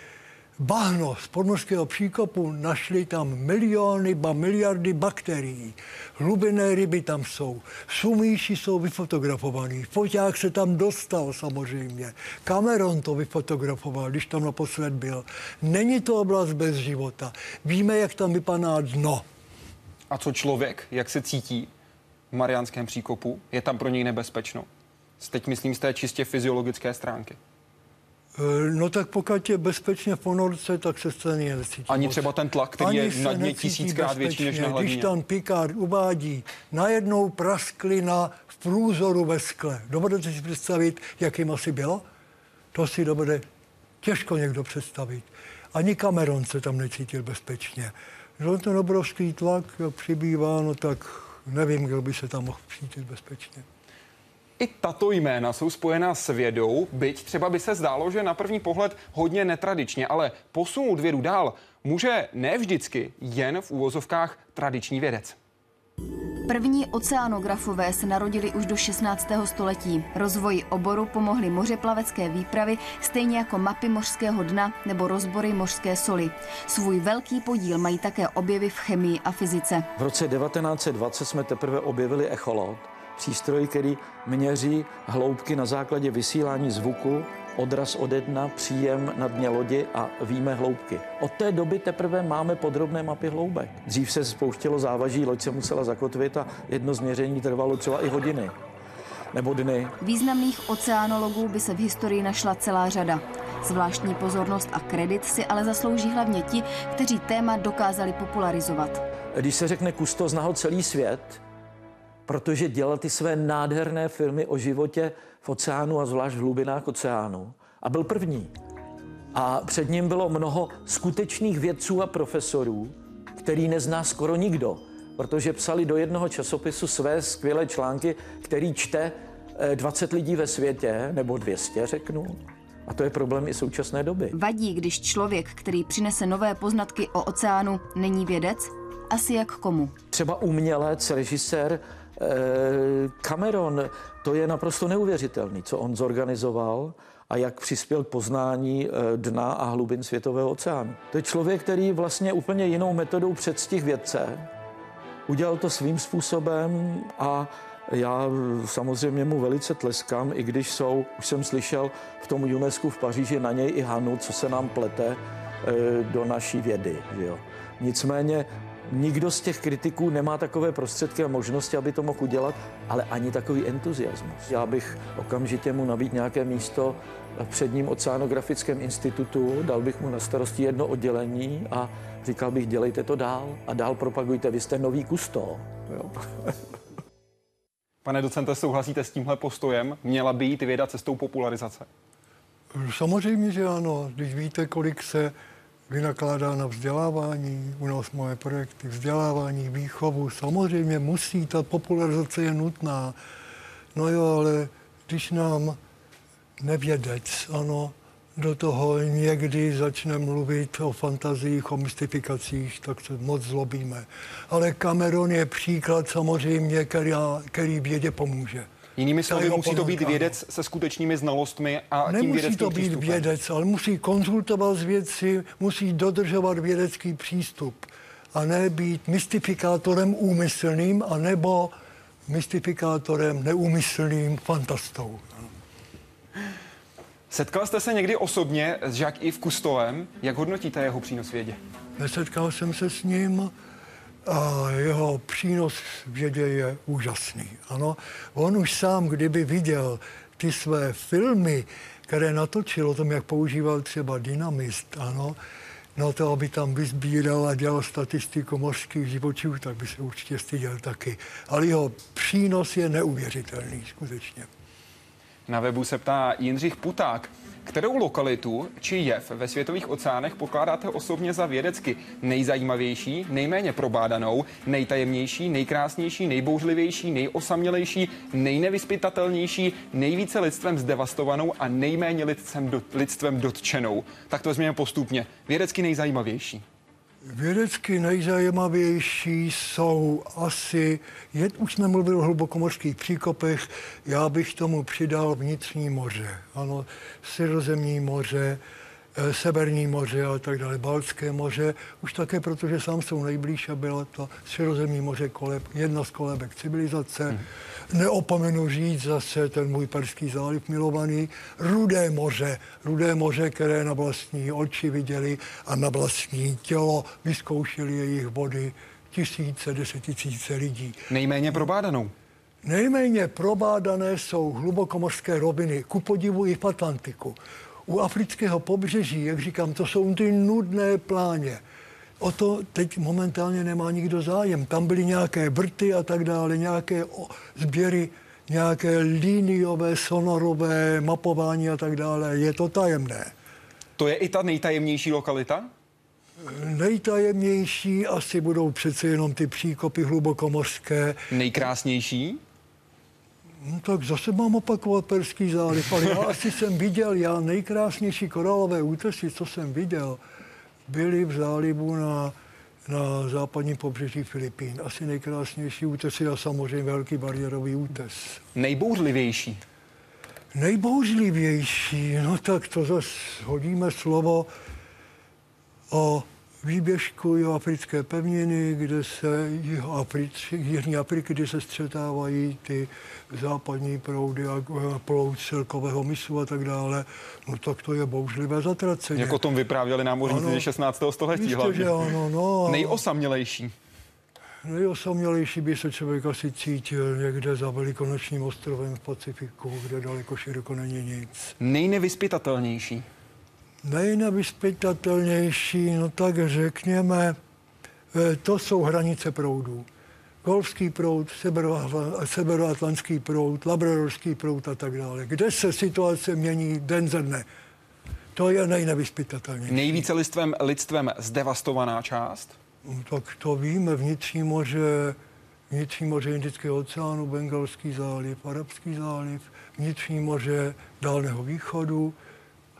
bahno z podmorského příkopu, našli tam miliony, ba miliardy bakterií. Hlubinné ryby tam jsou. Sumíši jsou vyfotografovaný. Foťák se tam dostal samozřejmě. Cameron to vyfotografoval, když tam naposled byl. Není to oblast bez života. Víme, jak tam vypadá dno. A co člověk? Jak se cítí? V Mariánském příkopu? Je tam pro něj nebezpečno? Teď myslím z té čistě fyziologické stránky. No tak pokud je bezpečně v ponorce, tak se stejně necítí. Ani třeba ten tlak, který Ani je na dně tisíckrát větší než na hladině. Když tam Picard uvádí, najednou prasklina v průzoru ve skle. Dovedete si představit, jakým asi bylo? To si dovede těžko někdo představit. Ani Cameron se tam necítil bezpečně. Že ten obrovský tlak přibývá, no tak nevím, kdo by se tam mohl cítit bezpečně. I tato jména jsou spojená s vědou, byť třeba by se zdálo, že na první pohled hodně netradičně, ale posunout vědu dál může ne vždycky jen v úvozovkách tradiční vědec. První oceánografové se narodili už do 16. století. Rozvoji oboru pomohly mořeplavecké výpravy, stejně jako mapy mořského dna nebo rozbory mořské soli. Svůj velký podíl mají také objevy v chemii a fyzice. V roce 1920 jsme teprve objevili echolot, přístroj, který měří hloubky na základě vysílání zvuku odraz ode dna, příjem na dně lodi a víme hloubky. Od té doby teprve máme podrobné mapy hloubek. Dřív se spouštělo závaží, loď se musela zakotvit a jedno změření trvalo třeba i hodiny nebo dny. Významných oceánologů by se v historii našla celá řada. Zvláštní pozornost a kredit si ale zaslouží hlavně ti, kteří téma dokázali popularizovat. Když se řekne Kusto, zná ho celý svět, protože dělal ty své nádherné filmy o životě v oceánu a zvlášť v hlubinách oceánu. A byl první. A před ním bylo mnoho skutečných vědců a profesorů, který nezná skoro nikdo, protože psali do jednoho časopisu své skvělé články, který čte 20 eh, lidí ve světě, nebo 200, řeknu. A to je problém i současné doby. Vadí, když člověk, který přinese nové poznatky o oceánu, není vědec? Asi jak komu? Třeba umělec, režisér, Cameron, to je naprosto neuvěřitelný, co on zorganizoval a jak přispěl k poznání eh, dna a hlubin světového oceánu. To je člověk, který vlastně úplně jinou metodou předstih vědce. Udělal to svým způsobem a já samozřejmě mu velice tleskám, i když jsou, už jsem slyšel v tom UNESCO v Paříži na něj i Hanu, co se nám plete eh, do naší vědy. Jo. Nicméně Nikdo z těch kritiků nemá takové prostředky a možnosti, aby to mohl udělat, ale ani takový entuziasmus. Já bych okamžitě mu nabít nějaké místo v předním oceanografickém institutu, dal bych mu na starosti jedno oddělení a říkal bych, dělejte to dál a dál propagujte, vy jste nový kusto. Jo. Pane docente, souhlasíte s tímhle postojem? Měla by jít věda cestou popularizace? Samozřejmě, že ano. Když víte, kolik se vynakládá na vzdělávání, u nás moje projekty vzdělávání, výchovu. Samozřejmě musí, ta popularizace je nutná. No jo, ale když nám nevědec, ano, do toho někdy začne mluvit o fantazích, o mystifikacích, tak se moc zlobíme. Ale Cameron je příklad samozřejmě, který, který vědě pomůže. Jinými slovy, musí to být vědec se skutečnými znalostmi a Nemusí tím vědeckým to být přístupem. vědec, ale musí konzultovat s vědci, musí dodržovat vědecký přístup a ne být mystifikátorem úmyslným a nebo mystifikátorem neúmyslným fantastou. Setkal jste se někdy osobně s Jacques Yves Cousteauem? Jak hodnotíte jeho přínos vědě? Nesetkal jsem se s ním a jeho přínos v vědě je úžasný. Ano, on už sám, kdyby viděl ty své filmy, které natočil o tom, jak používal třeba dynamist, ano, no to, aby tam vyzbíral a dělal statistiku mořských živočichů, tak by se určitě styděl taky. Ale jeho přínos je neuvěřitelný, skutečně. Na webu se ptá Jindřich Puták. Kterou lokalitu či jev ve světových oceánech pokládáte osobně za vědecky nejzajímavější, nejméně probádanou, nejtajemnější, nejkrásnější, nejbouřlivější, nejosamělejší, nejnevyspytatelnější, nejvíce lidstvem zdevastovanou a nejméně lidstvem, dot, lidstvem dotčenou? Tak to vezměme postupně. Vědecky nejzajímavější. Vědecky nejzajímavější jsou asi, je, už jsme mluvili o hlubokomorských příkopech, já bych tomu přidal vnitřní moře. Ano, Středozemní moře, eh, Severní moře a tak dále, Balské moře, už také, protože sám jsou nejblíž a bylo to Středozemní moře koleb, jedna z kolebek civilizace. Hmm. Neopomenu říct zase ten můj Perský záliv milovaný, Rudé moře, Rudé moře, které na vlastní oči viděli a na vlastní tělo vyzkoušeli jejich vody tisíce, desetitisíce lidí. Nejméně probádanou. Nejméně probádané jsou hlubokomorské roviny, ku podivu i v Atlantiku. U afrického pobřeží, jak říkám, to jsou ty nudné pláně. O to teď momentálně nemá nikdo zájem. Tam byly nějaké vrty a tak dále, nějaké sběry, nějaké liniové, sonorové mapování a tak dále. Je to tajemné. To je i ta nejtajemnější lokalita? Nejtajemnější asi budou přece jenom ty příkopy hlubokomořské. Nejkrásnější? No, tak zase mám opakovat Perský záliv, ale já asi jsem viděl, já nejkrásnější korálové útesy, co jsem viděl, byly v zálivu na, na západním pobřeží Filipín. Asi nejkrásnější útesy a samozřejmě velký bariérový útes. Nejbouřlivější? Nejbouřlivější, no tak to zase hodíme slovo o výběžku africké pevniny, kde se Jižní Afriky, kde se střetávají ty západní proudy a proud celkového mysu a tak dále, no tak to je bouřlivé zatraceně. Jak o tom vyprávěli námořníci 16. století jistě, hlavně. Že ano, no, Nejosamělejší. Nejosamělejší by se člověk asi cítil někde za velikonočním ostrovem v Pacifiku, kde daleko široko není nic. Nejnevyspytatelnější nejnevyspytatelnější, no tak řekněme, eh, to jsou hranice proudů. Golfský proud, severoatlantský proud, labradorský proud a tak dále. Kde se situace mění den ze dne. To je nejnevyspytatelnější. Nejvíce lidstvem, lidstvem zdevastovaná část? No, tak to víme, vnitřní moře, vnitřní moře Indického oceánu, Bengalský záliv, Arabský záliv, vnitřní moře Dálného východu,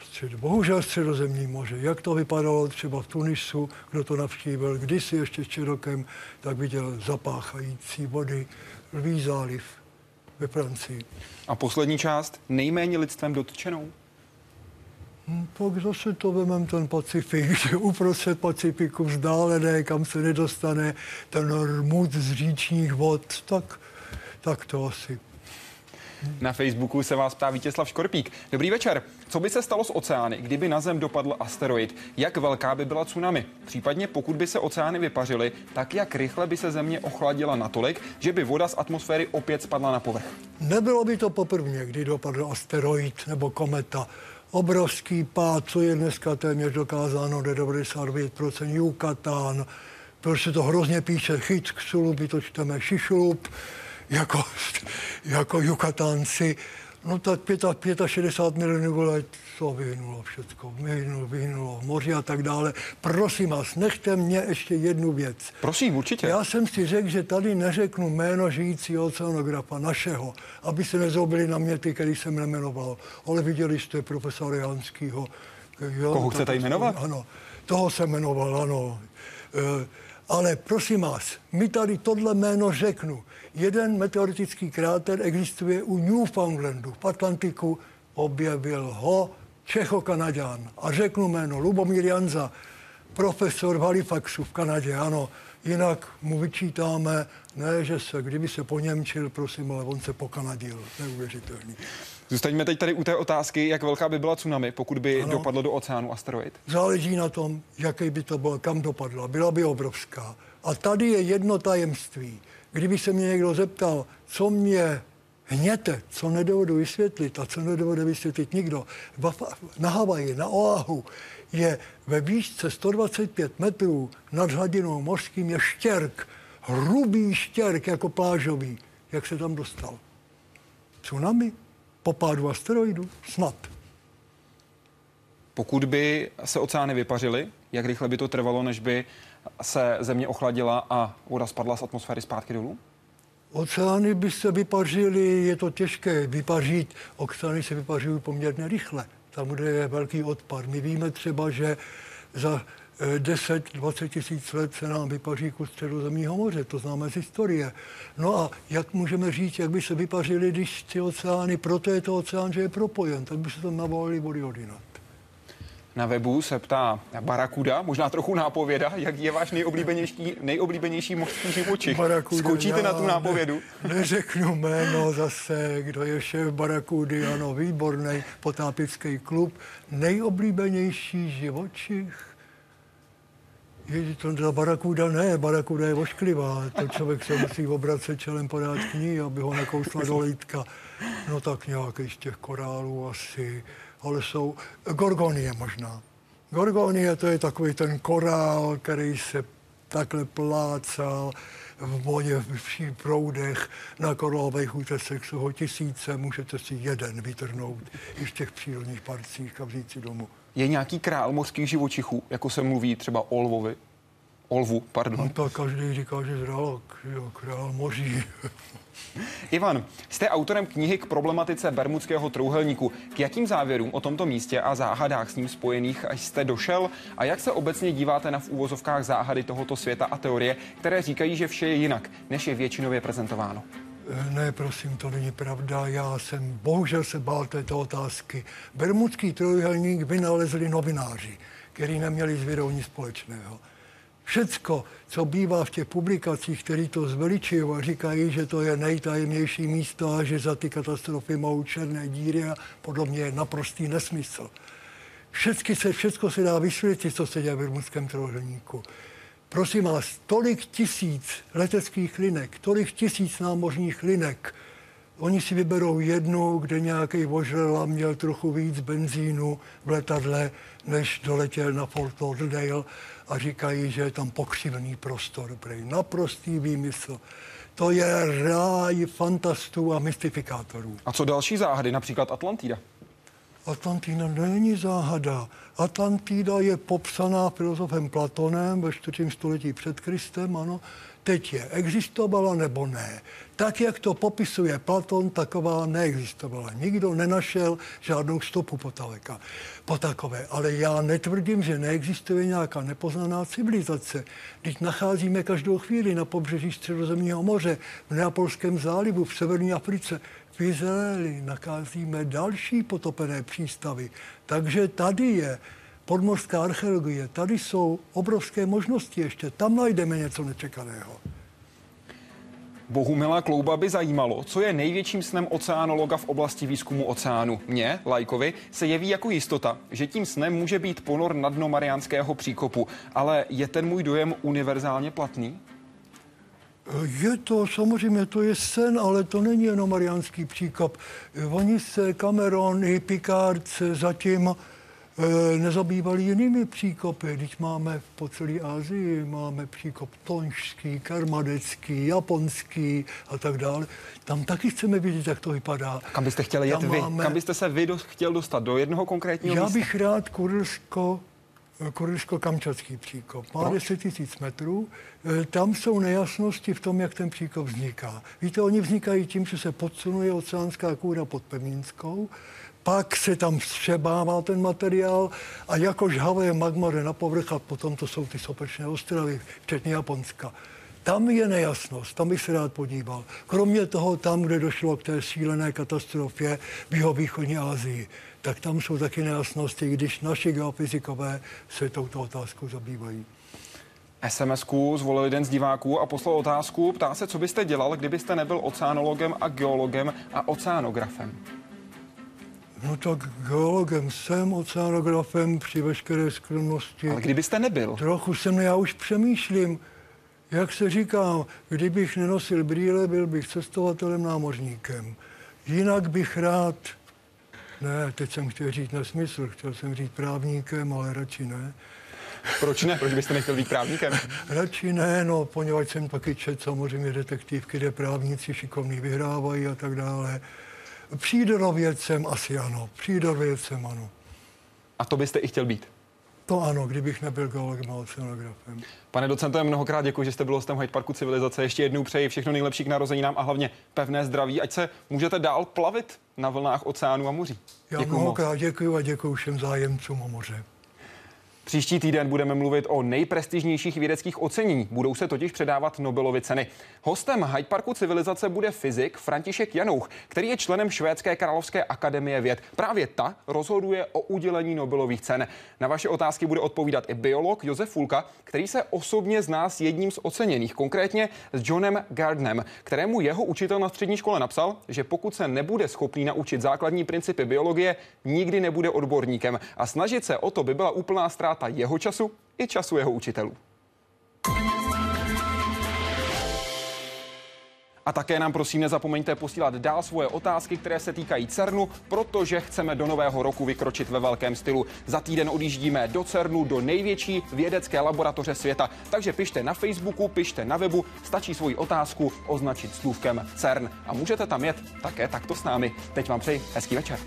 střed, bohužel středozemní moře. Jak to vypadalo třeba v Tunisu, kdo to navštívil kdysi ještě s rokem, tak viděl zapáchající vody, lví záliv ve Francii. A poslední část, nejméně lidstvem dotčenou? Hm, pak zase to vemem ten Pacifik, <laughs> že uprostřed Pacifiku vzdálené, kam se nedostane ten rmut z říčních vod, tak, tak to asi. Na Facebooku se vás ptá Vítězslav Škorpík. Dobrý večer. Co by se stalo s oceány, kdyby na Zem dopadl asteroid? Jak velká by byla tsunami? Případně pokud by se oceány vypařily, tak jak rychle by se Země ochladila natolik, že by voda z atmosféry opět spadla na povrch? Nebylo by to poprvé, kdy dopadl asteroid nebo kometa obrovský pád, co je dneska téměř dokázáno, do 99% Yucatán, protože to hrozně píše chyt by to čteme šišlup, jako, jako Jukatánci, no tak 65 milionů let to vyhnulo všechno, vyhnulo, vyhnulo moři a tak dále. Prosím vás, nechte mě ještě jednu věc. Prosím, určitě. Já jsem si řekl, že tady neřeknu jméno žijícího oceanografa našeho, aby se nezobili na mě ty, který jsem nemenoval. Ale viděli jste profesora Janskýho. Jo, Koho chcete jmenovat? Ano, toho jsem jmenoval, ano. E, ale prosím vás, my tady tohle jméno řeknu. Jeden meteoritický kráter existuje u Newfoundlandu v Atlantiku. Objevil ho Čecho-Kanaďan. A řeknu jméno Lubomír Janza, profesor v Halifaxu v Kanadě, ano. Jinak mu vyčítáme, ne, že se, kdyby se poněmčil, prosím, ale on se pokanadil. Neuvěřitelný. Zůstaňme teď tady u té otázky, jak velká by byla tsunami, pokud by ano. dopadlo do oceánu asteroid. Záleží na tom, jaký by to bylo, kam dopadla. Byla by obrovská. A tady je jedno tajemství. Kdyby se mě někdo zeptal, co mě hněte, co nedovedu vysvětlit a co nedovede vysvětlit nikdo, na Havaji, na Oahu, je ve výšce 125 metrů nad hladinou mořským je štěrk, hrubý štěrk jako plážový. Jak se tam dostal? Tsunami? Po pádu asteroidu? Snad. Pokud by se oceány vypařily, jak rychle by to trvalo, než by se země ochladila a voda spadla z atmosféry zpátky dolů? Oceány by se vypařily, je to těžké vypařit. Oceány se vypařují poměrně rychle, tam, kde je velký odpad. My víme třeba, že za 10-20 eh, tisíc let se nám vypaří kus středozemního moře, to známe z historie. No a jak můžeme říct, jak by se vypařily, když ty oceány, proto je to oceán, že je propojen, tak by se tam navalily vody odinat. Na webu se ptá Barakuda, možná trochu nápověda, jak je váš nejoblíbenější, nejoblíbenější mořský živočich. Barakuda, Skočíte na tu nápovědu? Ne, neřeknu jméno zase, kdo je šéf Barakudy, ano, výborný potápický klub. Nejoblíbenější živočich? Je to ta barakuda ne, barakuda je ošklivá. To člověk se musí obracet čelem podát k ní, aby ho nekousla do lítka. No tak nějaký z těch korálů asi ale jsou gorgonie možná. Gorgonie to je takový ten korál, který se takhle plácal v vodě, v všech proudech, na koralových útesech jsou ho tisíce, můžete si jeden vytrhnout i v těch přírodních parcích a vzít si domů. Je nějaký král mořských živočichů, jako se mluví třeba o lvovi? Olvu, pardon. No to každý říká, že zralok, jo, král moří. <laughs> Ivan, jste autorem knihy k problematice Bermudského trouhelníku. K jakým závěrům o tomto místě a záhadách s ním spojených jste došel a jak se obecně díváte na v úvozovkách záhady tohoto světa a teorie, které říkají, že vše je jinak, než je většinově prezentováno? Ne, prosím, to není pravda. Já jsem bohužel se bál této otázky. Bermudský trojuhelník vynalezli novináři, kteří neměli s vědou nic společného. Všecko, co bývá v těch publikacích, které to zveličují a říkají, že to je nejtajemnější místo a že za ty katastrofy mohou černé díry a podobně je naprostý nesmysl. Všecky se, všecko se dá vysvětlit, co se děje v Bermudském trojuhelníku. Prosím vás, tolik tisíc leteckých linek, tolik tisíc námořních linek, Oni si vyberou jednu, kde nějaký vožrela měl trochu víc benzínu v letadle, než doletěl na Fort Lauderdale a říkají, že je tam pokřivný prostor. Prej. Naprostý výmysl. To je ráj fantastů a mystifikátorů. A co další záhady, například Atlantida? Atlantida není záhada. Atlantida je popsaná filozofem Platonem ve 4. století před Kristem, ano. Teď je, existovala nebo ne. Tak, jak to popisuje Platon, taková neexistovala. Nikdo nenašel žádnou stopu po takové. Ale já netvrdím, že neexistuje nějaká nepoznaná civilizace. Teď nacházíme každou chvíli na pobřeží Středozemního moře, v Neapolském zálivu, v severní Africe, v Izraeli nacházíme další potopené přístavy. Takže tady je podmorská archeologie, tady jsou obrovské možnosti ještě. Tam najdeme něco nečekaného. Bohumila Klouba by zajímalo, co je největším snem oceánologa v oblasti výzkumu oceánu. Mně, Lajkovi, se jeví jako jistota, že tím snem může být ponor na dno Mariánského příkopu. Ale je ten můj dojem univerzálně platný? Je to, samozřejmě, to je sen, ale to není jenom Mariánský příkop. Oni se, Cameron i Picard se zatím nezabývali jinými příkopy. Když máme po celé Asii, máme příkop tonšský, karmadecký, japonský a tak dále. Tam taky chceme vidět, jak to vypadá. Kam byste chtěli jet Tam vy? máme- Kam byste se vy do, chtěl dostat? Do jednoho konkrétního Já místa? bych rád Kurilsko, Kurilsko-Kamčatský příkop. Má Proč? 10 tisíc metrů. E, Tam jsou nejasnosti v tom, jak ten příkop vzniká. Víte, oni vznikají tím, že se podsunuje oceánská kůra pod Pevninskou, pak se tam vstřebává ten materiál a jako žhavé magma jde na povrch a potom to jsou ty sopečné ostrovy, včetně Japonska. Tam je nejasnost, tam bych se rád podíval. Kromě toho, tam, kde došlo k té šílené katastrofě v jihovýchodní Asii, tak tam jsou taky nejasnosti, když naši geofyzikové se touto otázkou zabývají. SMS-ku zvolil jeden z diváků a poslal otázku. Ptá se, co byste dělal, kdybyste nebyl oceánologem a geologem a oceánografem. No tak geologem jsem, oceanografem při veškeré skromnosti. Ale kdybyste nebyl, Trochu jsem, já už přemýšlím, jak se říká, kdybych nenosil brýle, byl bych cestovatelem námořníkem. Jinak bych rád, ne, teď jsem chtěl říct nesmysl, chtěl jsem říct právníkem, ale radši ne. proč ne? Proč byste nechtěl být právníkem? Radši ne, no, poněvadž jsem taky čet samozřejmě detektivky, kde právníci šikovní vyhrávají a tak dále. Přírodovědcem asi ano, přírodovědcem ano. A to byste i chtěl být. To ano, kdybych nebyl geologem a oceanografem. Pane docente, mnohokrát děkuji, že jste byl hostem Hyde Parku Civilizace. Ještě jednou přeji všechno nejlepší k narozeninám a hlavně pevné zdraví, ať se můžete dál plavit na vlnách oceánu a moří. Já Děkuju moc. mnohokrát děkuji a děkuji všem zájemcům o moře. Příští týden budeme mluvit o nejprestižnějších vědeckých ocenění. Budou se totiž předávat Nobelovy ceny. Hostem Hyde Parku Civilizace bude fyzik František Janouch, který je členem Švédské královské akademie věd. Právě ta rozhoduje o udělení Nobelových cen. Na vaše otázky bude odpovídat i biolog Josef Fulka, který se osobně zná s jedním z oceněných, konkrétně s Johnem Gardnem, kterému jeho učitel na střední škole napsal, že pokud se nebude schopný naučit základní principy biologie, nikdy nebude odborníkem. A snažit se o to by byla úplná ztráta jeho času i času jeho učitelů. A také nám prosím nezapomeňte posílat dál svoje otázky, které se týkají CERNu, protože chceme do nového roku vykročit ve velkém stylu. Za týden odjíždíme do CERNu, do největší vědecké laboratoře světa. Takže pište na Facebooku, pište na webu, stačí svoji otázku označit slůvkem CERN. A můžete tam jet také takto s námi. Teď vám přeji hezký večer.